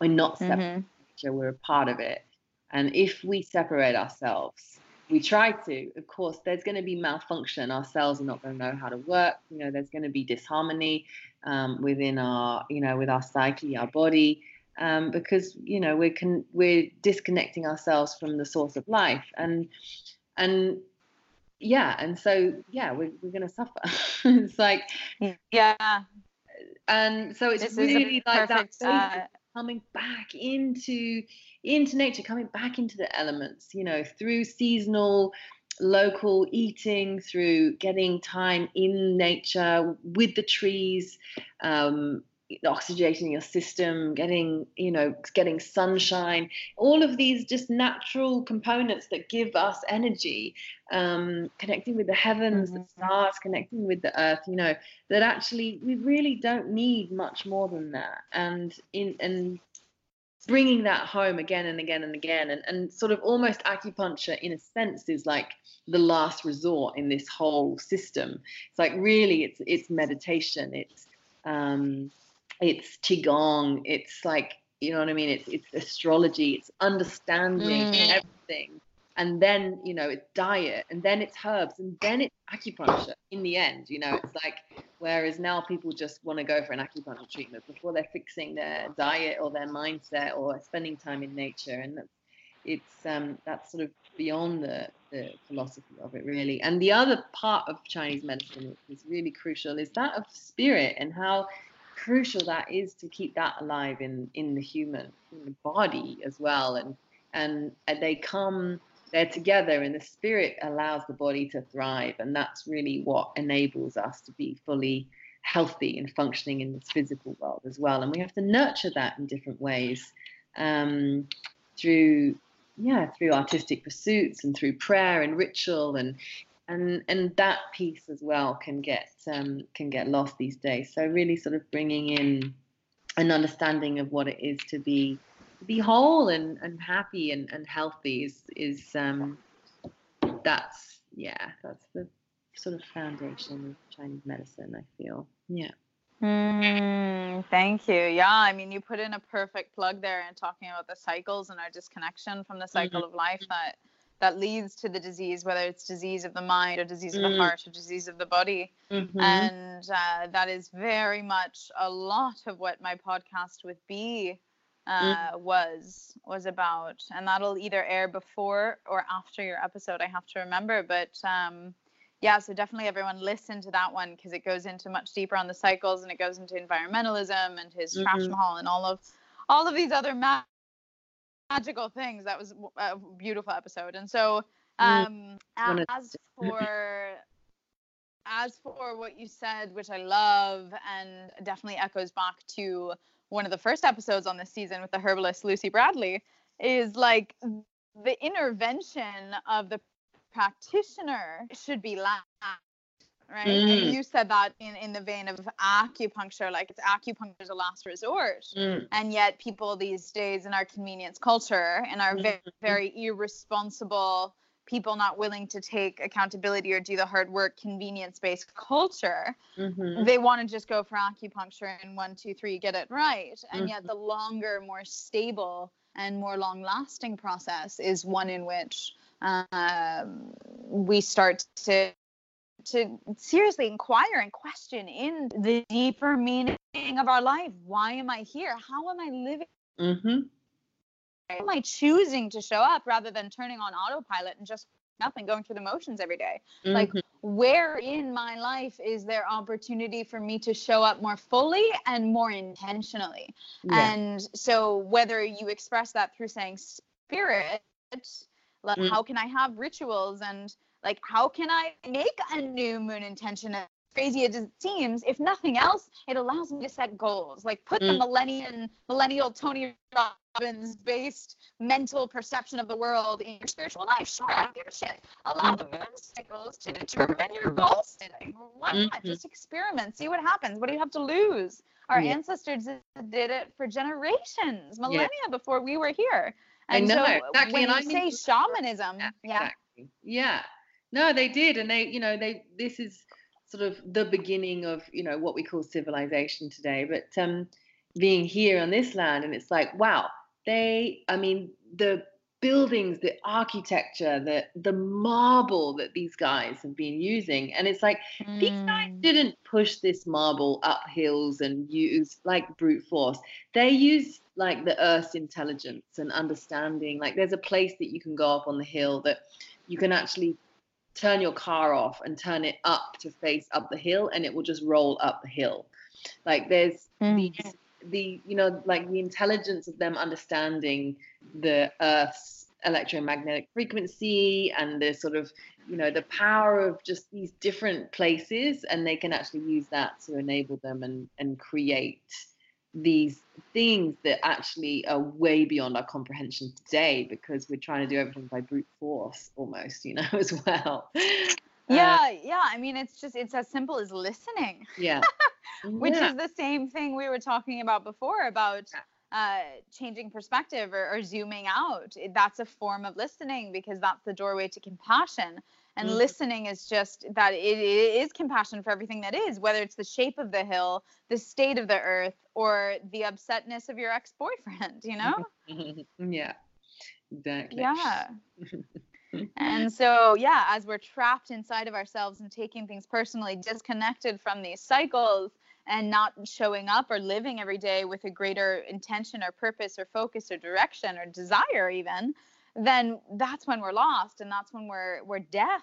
We're not separate. Mhm. nature, we're a part of it. And if we separate ourselves, we try to, of course, there's going to be malfunction. Our cells are not going to know how to work. You know, there's going to be disharmony um, within our, you know, with our psyche, our body, um, because you know we're con- we're disconnecting ourselves from the source of life, and and yeah, and so yeah, we're we're going to suffer. it's like, Yeah. and so it's This really like that perfect. Uh, coming back into into nature coming back into the elements you know through seasonal local eating through getting time in nature with the trees um oxygenating your system getting you know getting sunshine all of these just natural components that give us energy um connecting with the heavens the Mhm. stars connecting with the earth you know that actually we really don't need much more than that. And in and bringing that home again and again and again and, and sort of almost acupuncture in a sense is like the last resort in this whole system. It's like really it's it's meditation. It's um it's qigong. It's like you know what i mean? It's it's astrology. It's understanding Mm. everything. And then you know it's diet and then it's herbs and then it's acupuncture in the end you know? It's like whereas now people just want to go for an acupuncture treatment before they're fixing their diet or their mindset or spending time in nature. And that's it's um that's sort of beyond the the philosophy of it really. And the other part of chinese medicine which is really crucial is that of spirit and how crucial that is to keep that alive in in the human in the body as well. And and they come they're together and the spirit allows the body to thrive. And that's really what enables us to be fully healthy and functioning in this physical world as well. And we have to nurture that in different ways um, through yeah through artistic pursuits and through prayer and ritual and and and that piece as well can get um, can get lost these days. So really sort of bringing in an understanding of what it is to be to be whole and, and happy and, and healthy is is um that's yeah that's the sort of foundation of chinese medicine i feel. Yeah. Mm, thank you. Yeah, I mean, you put in a perfect plug there and talking about the cycles and our disconnection from the cycle of life that that leads to the disease, whether it's disease of the mind or disease of the Mm. heart or disease of the body. Mhm. And uh, that is very much a lot of what my podcast with B uh, was was about. And that'll either air before or after your episode. I have to remember, but. Um, yeah, so definitely everyone listen to that one because it goes into much deeper on the cycles and it goes into environmentalism and his trash Mhm. mahal and all of all of these other ma- magical things. That was a beautiful episode. And so um Wanna- as for as for what you said, which I love and definitely echoes back to one of the first episodes on this season with the herbalist Lucy Bradley, is like the intervention of the practitioner should be last right Mm. and you said that in, in the vein of acupuncture like it's acupuncture is a last resort Mm. and yet people these days in our convenience culture and our very, very irresponsible people not willing to take accountability or do the hard work convenience based culture Mhm. they want to just go for acupuncture and one two three get it right and yet the longer more stable and more long lasting process is one in which um, we start to to seriously inquire and question in the deeper meaning of our life why am i here how am i living Mhm. how am i choosing to show up rather than turning on autopilot and just up and going through the motions every day like Mhm. where in my life is there opportunity for me to show up more fully and more intentionally Yeah. and so whether you express that through saying spirit like Mm. how can i have rituals and like how can i make a new moon intention as crazy as it seems if nothing else it allows me to set goals like put the Mm. millennium millennial tony Robbins-based mental perception of the world in your spiritual life. Sure, I don't give a shit. Allow the moon cycles to determine your goal setting. Why not? Mhm. Just experiment, see what happens. What do you have to lose? Our Yeah. ancestors did it for generations, millennia before we were here. I And know, so exactly, when and you I'm say shamanism, Yeah, yeah, exactly. Yeah. No, they did, and they, you know, they. This is sort of the beginning of, you know, what we call civilization today. But um, being here on this land, and it's like, wow, they. I mean, the buildings, the architecture, the the marble that these guys have been using, and it's like these guys Mm. didn't push this marble up hills and use like brute force. They use like the earth's intelligence and understanding. Like there's a place that you can go up on the hill that you can actually turn your car off and turn it up to face up the hill and it will just roll up the hill. Like there's Mm. these the you know like the intelligence of them understanding the earth's electromagnetic frequency and the sort of you know the power of just these different places and they can actually use that to enable them and and create these things that actually are way beyond our comprehension today because we're trying to do everything by brute force almost you know as well Uh, Yeah, yeah. I mean, it's just it's as simple as listening, yeah which Yeah. is the same thing we were talking about before about uh, changing perspective or, or zooming out. That's a form of listening because that's the doorway to compassion. And Mhm. listening is just that it, it is compassion for everything that is, whether it's the shape of the hill, the state of the earth, or the upsetness of your ex-boyfriend. You know? yeah exactly Yeah. and so, yeah, as we're trapped inside of ourselves and taking things personally, disconnected from these cycles and not showing up or living every day with a greater intention or purpose or focus or direction or desire, even, then that's when we're lost and that's when we're we're deaf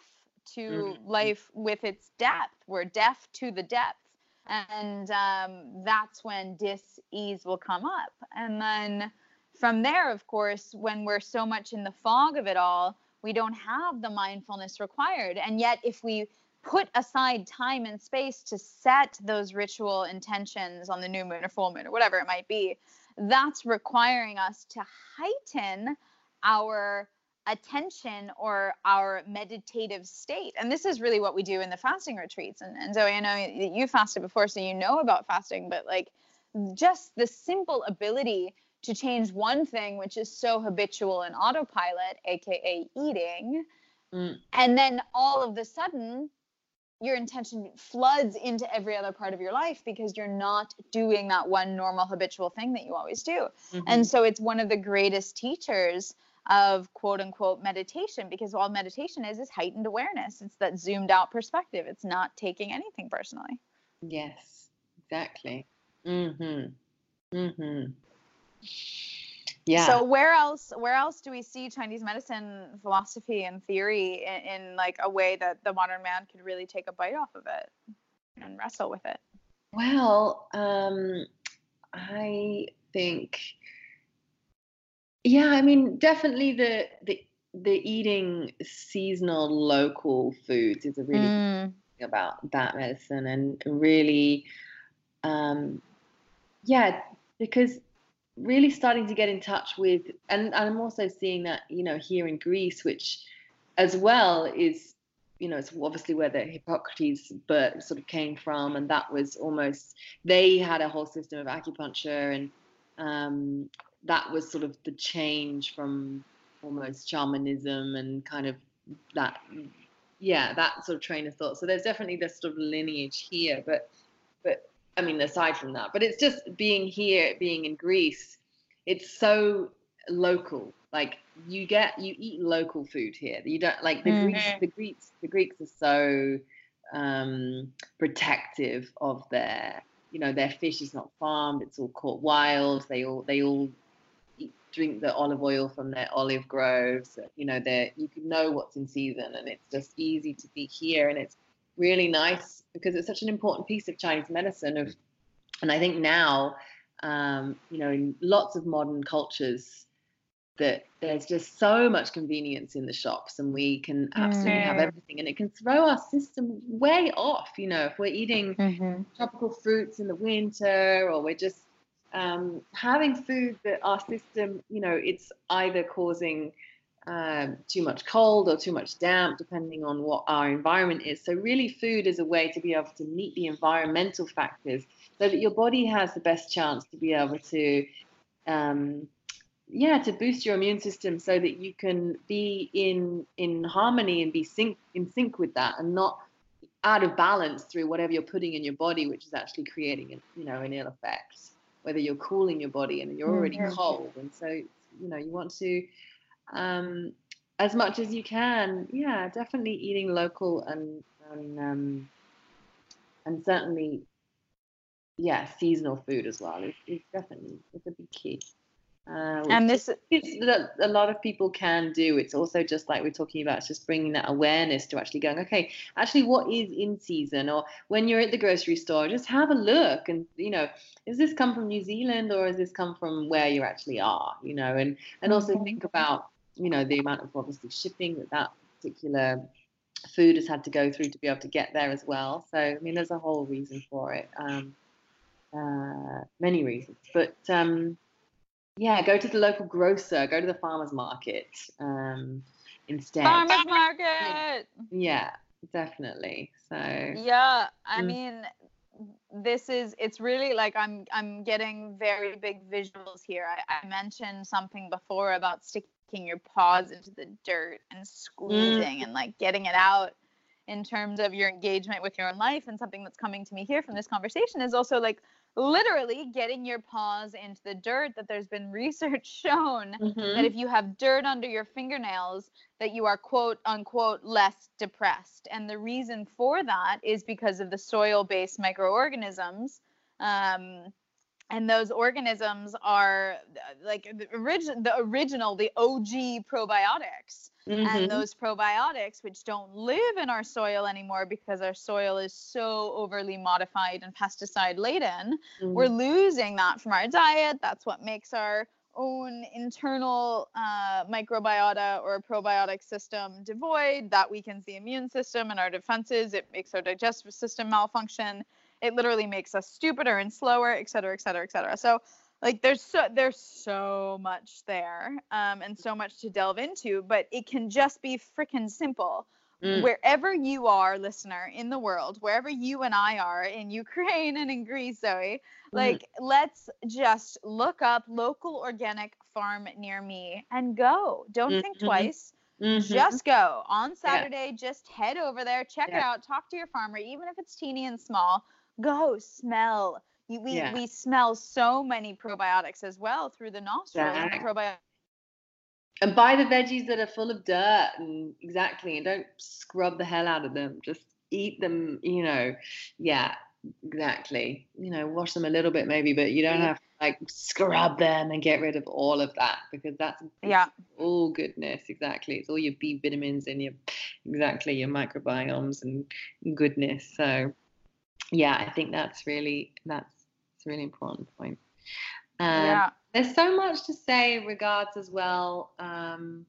to Mhm. life with its depth. We're deaf to the depth. And um, that's when dis-ease will come up. And then from there, of course, when we're so much in the fog of it all, we don't have the mindfulness required. And yet, if we put aside time and space to set those ritual intentions on the new moon or full moon or whatever it might be, that's requiring us to heighten our attention or our meditative state. And this is really what we do in the fasting retreats. And, and Zoe, I know that you fasted before, so you know about fasting, but like just the simple ability to change one thing, which is so habitual in autopilot, aka eating, Mm. and then all of the sudden, your intention floods into every other part of your life because you're not doing that one normal habitual thing that you always do. Mhm. And so it's one of the greatest teachers of quote unquote meditation because all meditation is is heightened awareness. It's that zoomed out perspective. It's not taking anything personally. Yes, exactly. Mm Mhm. Mm Mhm. Yeah. So where else where else do we see Chinese medicine philosophy and theory in, in like a way that the modern man could really take a bite off of it and wrestle with it? well, um, I think, yeah, I mean, definitely the the the eating seasonal local foods is a really Mm. thing about that medicine and really um yeah because really starting to get in touch with and, and i'm also seeing that you know here in greece which as well is you know it's obviously where the hippocrates but sort of came from and that was almost they had a whole system of acupuncture and um that was sort of the change from almost shamanism and kind of that yeah that sort of train of thought. So there's definitely this sort of lineage here but but i mean aside from that but it's just being here being in greece it's so local. Like you get you eat local food here. You don't like the greeks Mhm. the greeks the greeks are so um protective of their you know their fish is not farmed it's all caught wild they all they all drink the olive oil from their olive groves you know they you can know what's in season and it's just easy to be here and it's really nice because it's such an important piece of chinese medicine of and i think now um, you know in lots of modern cultures that there's just so much convenience in the shops and we can absolutely have Mm. everything and it can throw our system way off you know if we're eating tropical fruits in the winter or we're just um, having food that our system, you know, it's either causing um, too much cold or too much damp, depending on what our environment is. So, really, food is a way to be able to meet the environmental factors so that your body has the best chance to be able to, um, yeah, to boost your immune system so that you can be in in harmony and be sync in sync with that and not out of balance through whatever you're putting in your body, which is actually creating, you know, an ill effect. Whether you're cooling your body and you're already mm-hmm. cold, and so you know you want to um, as much as you can. Yeah, definitely eating local and and um, and certainly, yeah, seasonal food as well is, is definitely it's a big key. Uh, and this is that a lot of people can do. It's also just like we're talking about, it's just bringing that awareness to actually going, okay, actually, what is in season? Or when you're at the grocery store, just have a look and you know, is this come from New Zealand or has this come from where you actually are? You know, and and also mm-hmm. think about you know the amount of obviously shipping that that particular food has had to go through to be able to get there as well. So I mean, there's a whole reason for it, um, uh, many reasons. But um, yeah, go to the local grocer, go to the farmers market um, instead. Farmers market. Yeah, definitely. So yeah, I mm. mean, this is it's really like I'm I'm getting very big visuals here. I, I mentioned something before about sticking your paws into the dirt and squeezing mm. and like getting it out in terms of your engagement with your own life and something that's coming to me here from this conversation is also like literally getting your paws into the dirt that there's been research shown mm-hmm. that if you have dirt under your fingernails that you are quote unquote less depressed and the reason for that is because of the soil based microorganisms um, and those organisms are like the, origin, the original the og probiotics mm-hmm. and those probiotics which don't live in our soil anymore because our soil is so overly modified and pesticide laden mm-hmm. we're losing that from our diet that's what makes our own internal uh, microbiota or probiotic system devoid that weakens the immune system and our defenses it makes our digestive system malfunction it literally makes us stupider and slower, et cetera, et cetera, et cetera. So like there's so there's so much there um, and so much to delve into, but it can just be freaking simple. Mm. Wherever you are, listener, in the world, wherever you and I are in Ukraine and in Greece, Zoe, mm-hmm. like mm. let's just look up local organic farm near me and go. Don't mm-hmm. think twice. Mm-hmm. Just go on Saturday. Yeah. Just head over there, check yeah. it out, talk to your farmer, even if it's teeny and small go smell. You, we yeah. we smell so many probiotics as well through the nostrils. Yeah. Probiotics. And buy the veggies that are full of dirt and exactly, and don't scrub the hell out of them. Just eat them. You know, yeah, exactly. You know, wash them a little bit maybe, but you don't have to like scrub them and get rid of all of that because that's yeah all goodness. Exactly, it's all your B vitamins and your exactly your microbiomes and goodness. So yeah, I think that's really that's it's a really important point. Um, yeah. There's so much to say in regards as well. Um,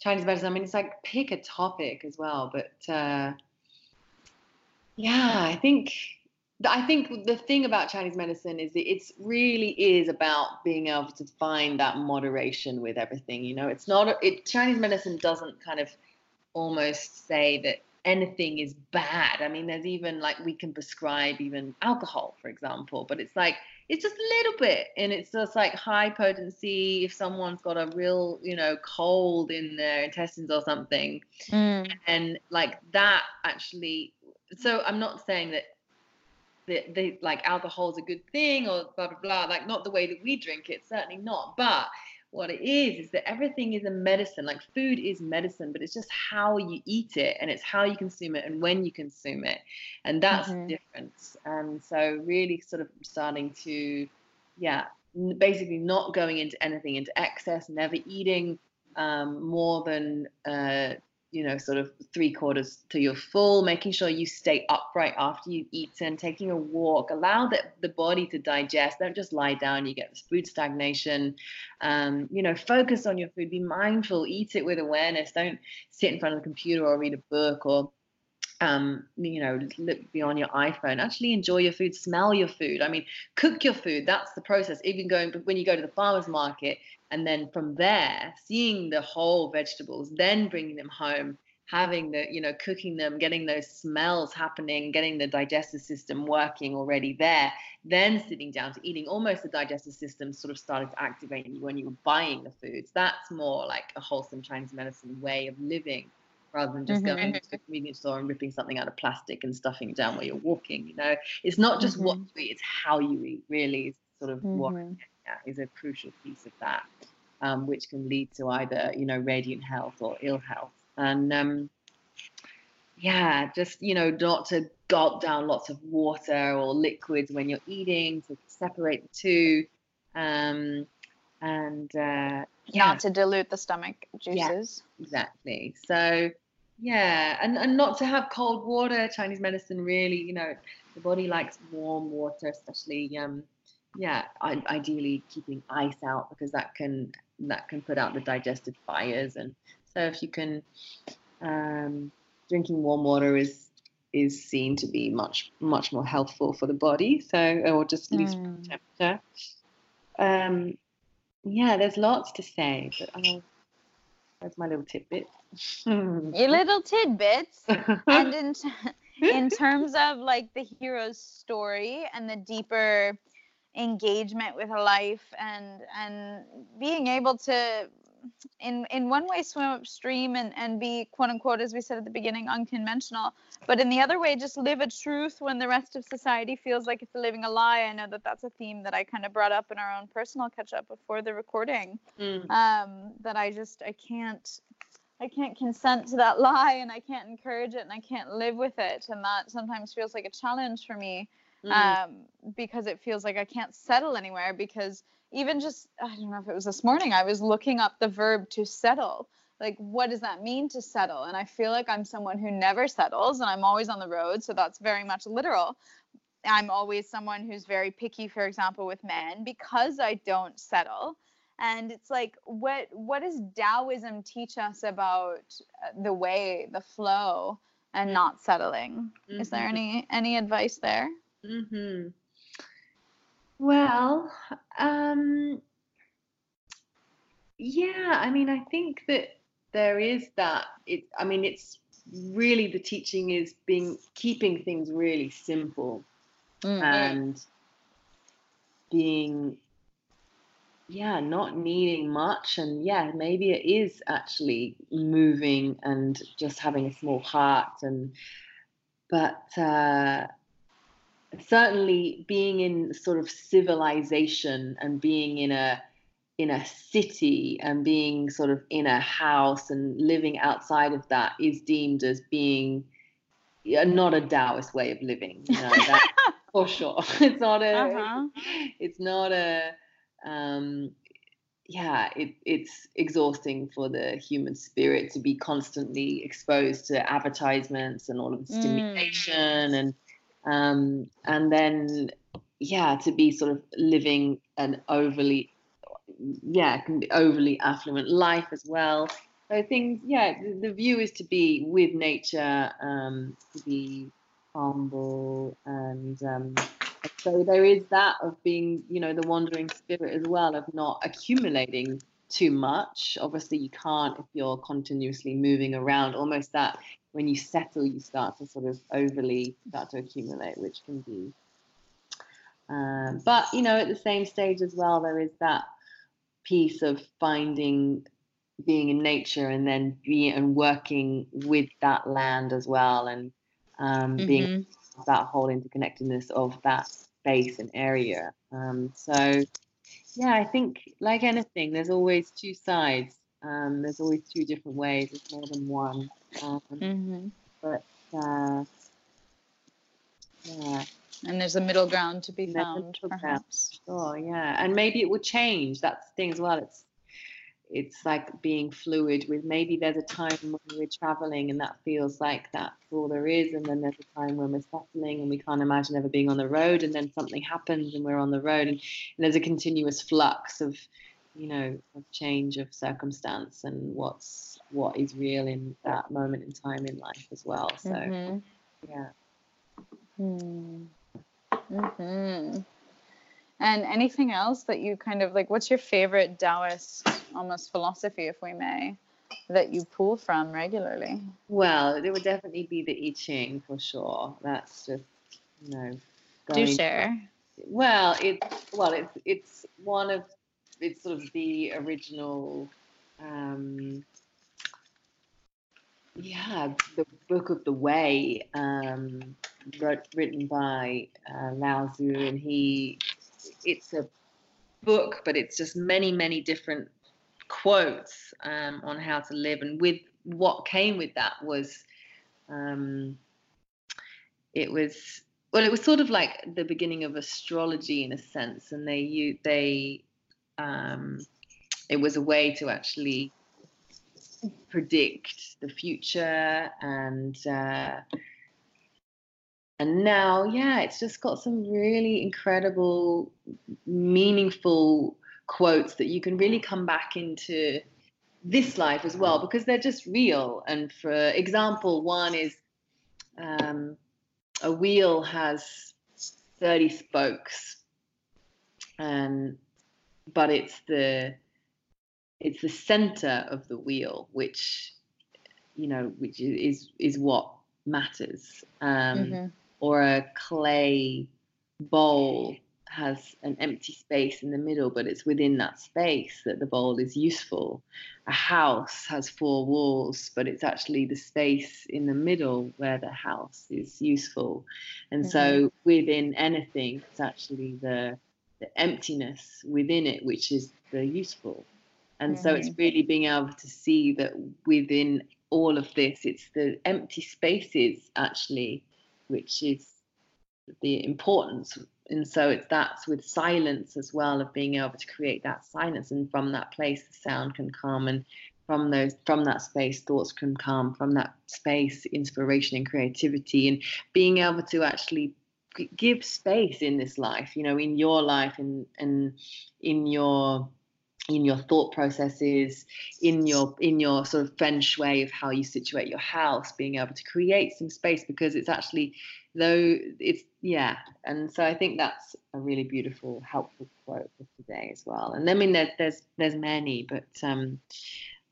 Chinese medicine. I mean, it's like pick a topic as well, but uh, yeah, I think I think the thing about Chinese medicine is that it's really is about being able to find that moderation with everything. You know, it's not it. Chinese medicine doesn't kind of almost say that anything is bad. I mean, there's even like we can prescribe even alcohol, for example, but it's like it's just a little bit and it's just like high potency if someone's got a real, you know, cold in their intestines or something. Mm. And like that actually so I'm not saying that that they like alcohol is a good thing or blah blah blah like not the way that we drink it certainly not but what it is is that everything is a medicine like food is medicine but it's just how you eat it and it's how you consume it and when you consume it and that's mm-hmm. the difference and so really sort of starting to yeah basically not going into anything into excess never eating um, more than uh, you know, sort of three quarters to your full, making sure you stay upright after you've eaten, taking a walk, allow the, the body to digest. Don't just lie down, you get this food stagnation. Um, you know, focus on your food, be mindful, eat it with awareness. Don't sit in front of the computer or read a book or um, you know, look beyond your iPhone. Actually, enjoy your food, smell your food. I mean, cook your food. That's the process. Even going but when you go to the farmers market, and then from there, seeing the whole vegetables, then bringing them home, having the, you know, cooking them, getting those smells happening, getting the digestive system working already there, then sitting down to eating. Almost the digestive system sort of started to activate you when you were buying the foods. That's more like a wholesome Chinese medicine way of living rather than just mm-hmm. going to the convenience store and ripping something out of plastic and stuffing it down while you're walking. You know, it's not just mm-hmm. what you eat; it's how you eat. Really, is sort of mm-hmm. what yeah, is a crucial piece of that, um, which can lead to either you know radiant health or ill health. And um, yeah, just you know, not to gulp down lots of water or liquids when you're eating, to separate the two. Um, and uh, yeah. not to dilute the stomach juices. Yeah, exactly. So yeah, and, and not to have cold water. Chinese medicine really, you know, the body likes warm water, especially um, yeah, I, ideally keeping ice out because that can that can put out the digestive fires. And so if you can, um, drinking warm water is is seen to be much much more healthful for the body. So or just least mm. temperature. Um, yeah, there's lots to say, but I'll that's my little tidbit. Your little tidbits. and in, t- in terms of like the hero's story and the deeper engagement with life and and being able to in in one way swim upstream and and be quote unquote as we said at the beginning unconventional. But in the other way just live a truth when the rest of society feels like it's living a lie. I know that that's a theme that i kind of brought up in our own personal catch up before the recording mm. um, that i just i can't i can't consent to that lie and i can't encourage it and i can't live with it. And that sometimes feels like a challenge for me mm. um, because it feels like i can't settle anywhere because even just I don't know if it was this morning, I was looking up the verb to settle. Like, what does that mean to settle? And I feel like I'm someone who never settles and I'm always on the road. So that's very much literal. I'm always someone who's very picky, for example, with men because I don't settle. And it's like, what what does Taoism teach us about uh, the way, the flow, and not settling? Mm-hmm. Is there any any advice there? Mm-hmm. Well, um, yeah, I mean, I think that there is that. It, I mean, it's really the teaching is being keeping things really simple mm-hmm. and being yeah not needing much and yeah maybe it is actually moving and just having a small heart and but uh certainly being in sort of civilization and being in a in a city and being sort of in a house and living outside of that is deemed as being not a Taoist way of living. You know, that, for sure. It's not a. Uh-huh. It's not a. Um, yeah, it, it's exhausting for the human spirit to be constantly exposed to advertisements and all of the mm. stimulation mm. and um, and then yeah to be sort of living an overly yeah can be overly affluent life as well. So things yeah the, view is to be with nature um, to be humble and um, so there is that of being you know the wandering spirit as well of not accumulating too much. Obviously you can't if you're continuously moving around. Almost that when you settle, you start to sort of overly start to accumulate, which can be. Um, but you know, at the same stage as well, there is that piece of finding being in nature and then being and working with that land as well, and um, mm-hmm. being that whole interconnectedness of that space and area. Um, so, yeah, I think like anything, there's always two sides. Um, there's always two different ways. There's more than one. Um, mm-hmm. But uh, yeah. And there's a middle ground to be found, perhaps. Sure, yeah. And maybe it will change. That's the thing as well. It's it's like being fluid with maybe there's a time when we're traveling and that feels like that's all there is and then there's a time when we're settling and we can't imagine ever being on the road and then something happens and we're on the road and, and there's a continuous flux of you know of change of circumstance and what's what is real in that moment in time in life as well so Mm-hmm. yeah Hmm. Mm-hmm. And anything else that you kind of like, what's your favorite Taoist almost philosophy, if we may, that you pull from regularly? well it would definitely be the i ching for sure that's just you know Do share. Well, it's well, it's it's one of it's sort of the original, um, yeah, the book of the way, um, wrote, written by uh, Lao Tzu, and he, it's a book, but it's just many many different quotes um, on how to live, and with what came with that was, um, it was well, it was sort of like the beginning of astrology in a sense, and they you they um, it was a way to actually predict the future and uh, and now yeah it's just got some really incredible meaningful quotes that you can really come back into this life as well because they're just real. And for example one is um, a wheel has 30 spokes and but it's the it's the center of the wheel which you know which is is what matters. Um Mhm. or a clay bowl has an empty space in the middle but it's within that space that the bowl is useful. A house has four walls but it's actually the space in the middle where the house is useful. And so within anything it's actually the the emptiness within it which is the useful and so it's mm-hmm. really being able to see that within all of this it's the empty spaces actually which is the importance. And so it's that's with silence as well of being able to create that silence. And from that place the sound can come. And from those from that space thoughts can come. From that space inspiration and creativity. And being able to actually give space in this life you know in your life and and in your in your thought processes in your in your sort of feng shui of how you situate your house being able to create some space because it's actually though it's yeah. And so i think that's a really beautiful helpful quote for today as well. And i mean there, there's there's many but um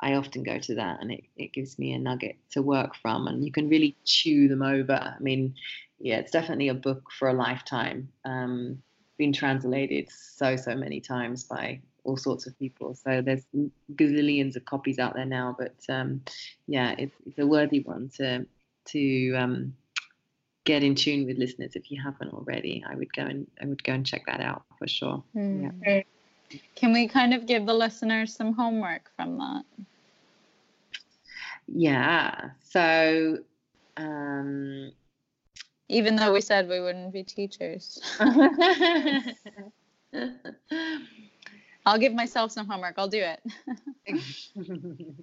i often go to that and it, it gives me a nugget to work from and you can really chew them over. I mean yeah it's definitely a book for a lifetime. Um been translated so so many times by all sorts of people so there's gazillions of copies out there now but um yeah it's, it's a worthy one to to um get in tune with listeners if you haven't already i would go and i would go and check that out for sure Hmm. Can we kind of give the listeners some homework from that? yeah so um Even though we said we wouldn't be teachers. I'll give myself some homework. I'll do it.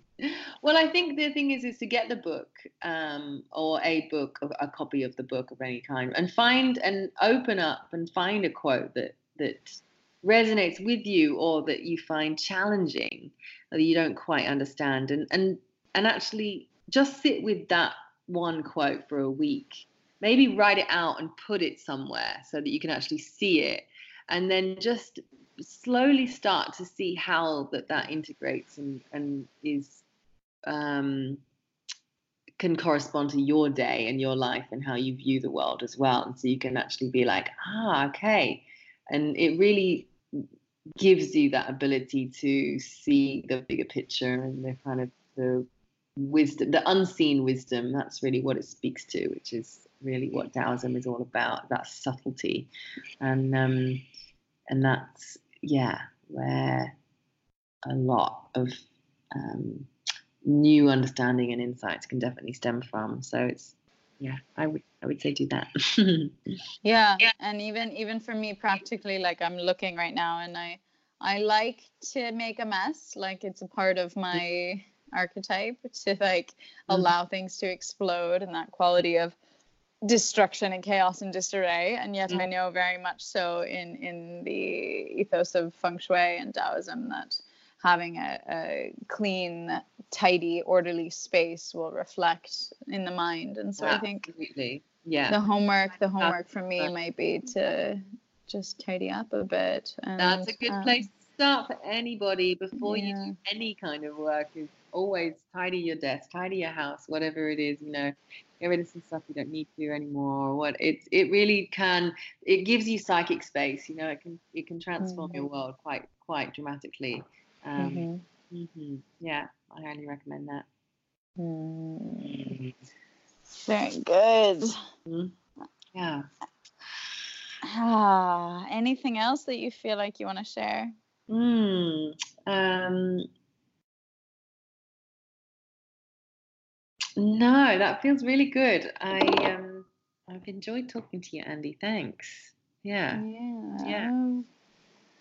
well, I think the thing is, is to get the book um, or a book, a, copy of the book of any kind, and find and open up and find a quote that that resonates with you or that you find challenging or that you don't quite understand, and and and actually just sit with that one quote for a week. Maybe write it out and put it somewhere so that you can actually see it, and then just slowly start to see how that that integrates and and is um can correspond to your day and your life and how you view the world as well. And so you can actually be like ah okay. And it really gives you that ability to see the bigger picture and the kind of the wisdom the unseen wisdom. That's really what it speaks to which is really what taoism is all about that subtlety. And um and that's yeah, where a lot of um, new understanding and insights can definitely stem from. So it's yeah, I would I would say do that. Yeah. And even even for me practically, like I'm looking right now and I I like to make a mess. Like it's a part of my archetype to like allow things to explode and that quality of destruction and chaos and disarray and yet Mm. i know very much so in in the ethos of feng shui and taoism that having a, a clean tidy orderly space will reflect in the mind and so i think Absolutely. Yeah. the homework the homework for me might be to just tidy up a bit and, That's a good um, place start for anybody before you do any kind of work. Is always tidy your desk, tidy your house, whatever it is. You know, get rid of some stuff you don't need to anymore. or What it it really can. It gives you psychic space. You know, it can it can transform your world quite quite dramatically. Um, mhm. mhm. Yeah, I highly recommend that. Mm. very good Mhm. Yeah. Ah, anything else that you feel like you want to share? Mm, um, no, that feels really good. I um, I've enjoyed talking to you, Andy. Thanks. Yeah. Yeah. Yeah.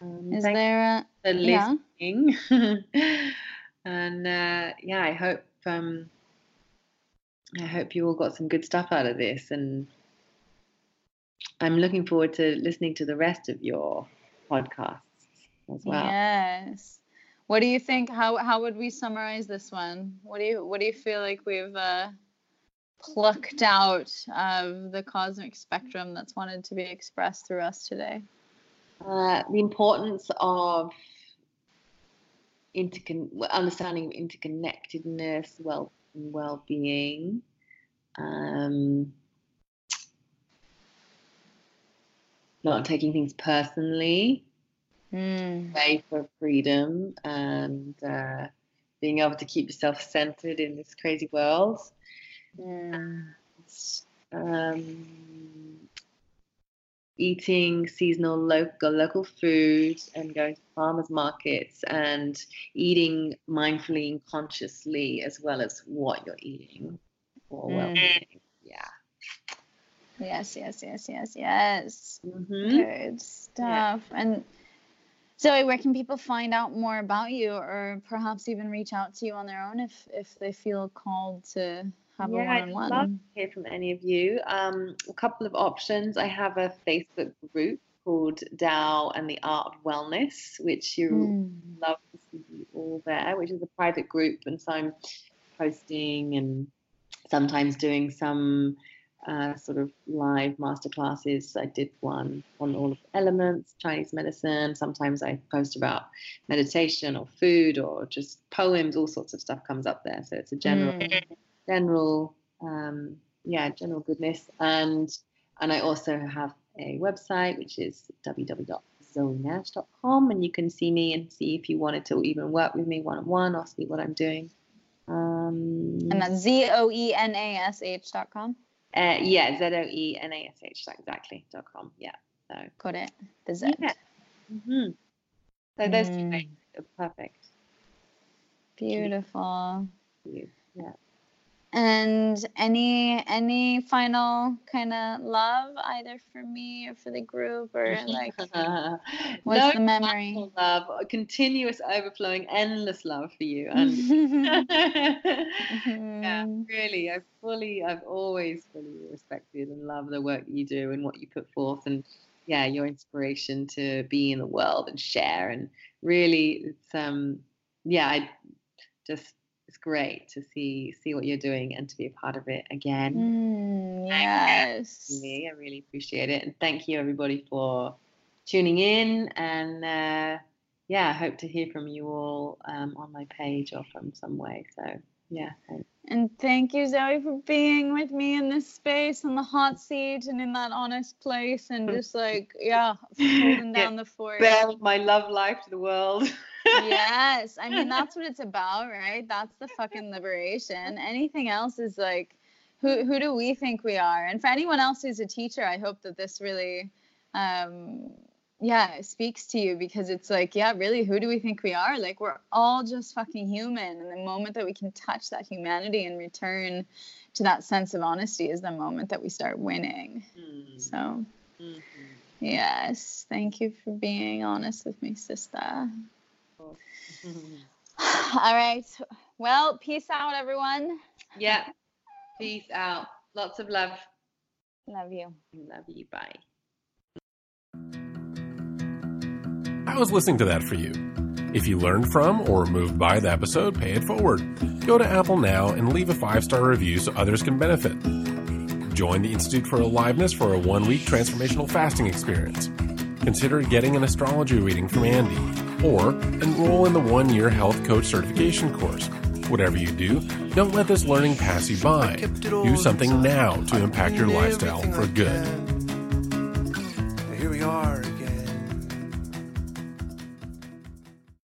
Um, Is there a for yeah. listening. and uh, yeah, I hope um, I hope you all got some good stuff out of this, and I'm looking forward to listening to the rest of your podcasts as well. Yes. What do you think? How how would we summarize this one? What do you what do you feel like we've uh, plucked out of the cosmic spectrum that's wanted to be expressed through us today? Uh, the importance of intercon- understanding interconnectedness, well well-being, um, not taking things personally, Mm. way for freedom, and uh, being able to keep yourself centered in this crazy world. Mm. um, eating seasonal local local food and going to farmers markets and eating mindfully and consciously as well as what you're eating for Mm. well-being. Yeah. Yes, yes, yes, yes, yes. hmm Good stuff. And Zoe, where can people find out more about you or perhaps even reach out to you on their own if if they feel called to have Yeah, a I'd one-on-one? I'd love to hear from any of you. Um, a couple of options. I have a Facebook group called Tao and the Art of Wellness, which you Mm. love to see you all there, which is a private group, and so I'm posting and sometimes doing some uh, sort of live masterclasses. I did one on all of elements, Chinese medicine. Sometimes I post about meditation or food or just poems. All sorts of stuff comes up there. So it's a general, Mm. general, um, yeah, general goodness. And and I also have a website which is www.zoenash.com, and you can see me and see if you wanted to even work with me one on one or see what I'm doing. Um, And that's Z O E N A S H dot com. Uh, yeah, Z O E N A S H exactly dot com. Yeah. So. Got it. The Z. Yeah. hmm So those two Mm. things are perfect. Beautiful. Yeah. And any any final kind of love either for me or for the group or like what's no the memory? love, a continuous overflowing, endless love for you. And yeah, Mhm. really, I've fully, I've always fully respected and loved the work you do and what you put forth, and yeah, your inspiration to be in the world and share. And really, it's um, yeah, I just great to see see what you're doing and to be a part of it again. Mm, yes. Me, I really appreciate it, and thank you everybody for tuning in. And uh, yeah, I hope to hear from you all um, on my page or from some way. So yeah, thanks. And thank you, Zoe, for being with me in this space on the hot seat and in that honest place and just like, yeah, holding Yeah, down the fort. Bear my love life to the world. yes. I mean, that's what it's about, right? That's the fucking liberation. Anything else is like, who, who do we think we are? And for anyone else who's a teacher, I hope that this really, um, yeah, speaks to you because it's like, yeah, really, who do we think we are? Like, we're all just fucking human. And the moment that we can touch that humanity and return to that sense of honesty is the moment that we start winning. Mm, So, mhm. yes, thank you for being honest with me, sister. All right. Well, peace out, everyone. yeah. Peace out. Lots of love. Love you. Love you. Bye. I was listening to that for you. If you learned from or moved by the episode, pay it forward. Go to Apple now and leave a five star review so others can benefit. Join the Institute for Aliveness for a one week transformational fasting experience. Consider getting an astrology reading from Andy, or enroll in the one year health coach certification course. Whatever you do, don't let this learning pass you by. Do something now to impact your lifestyle for good. Here we are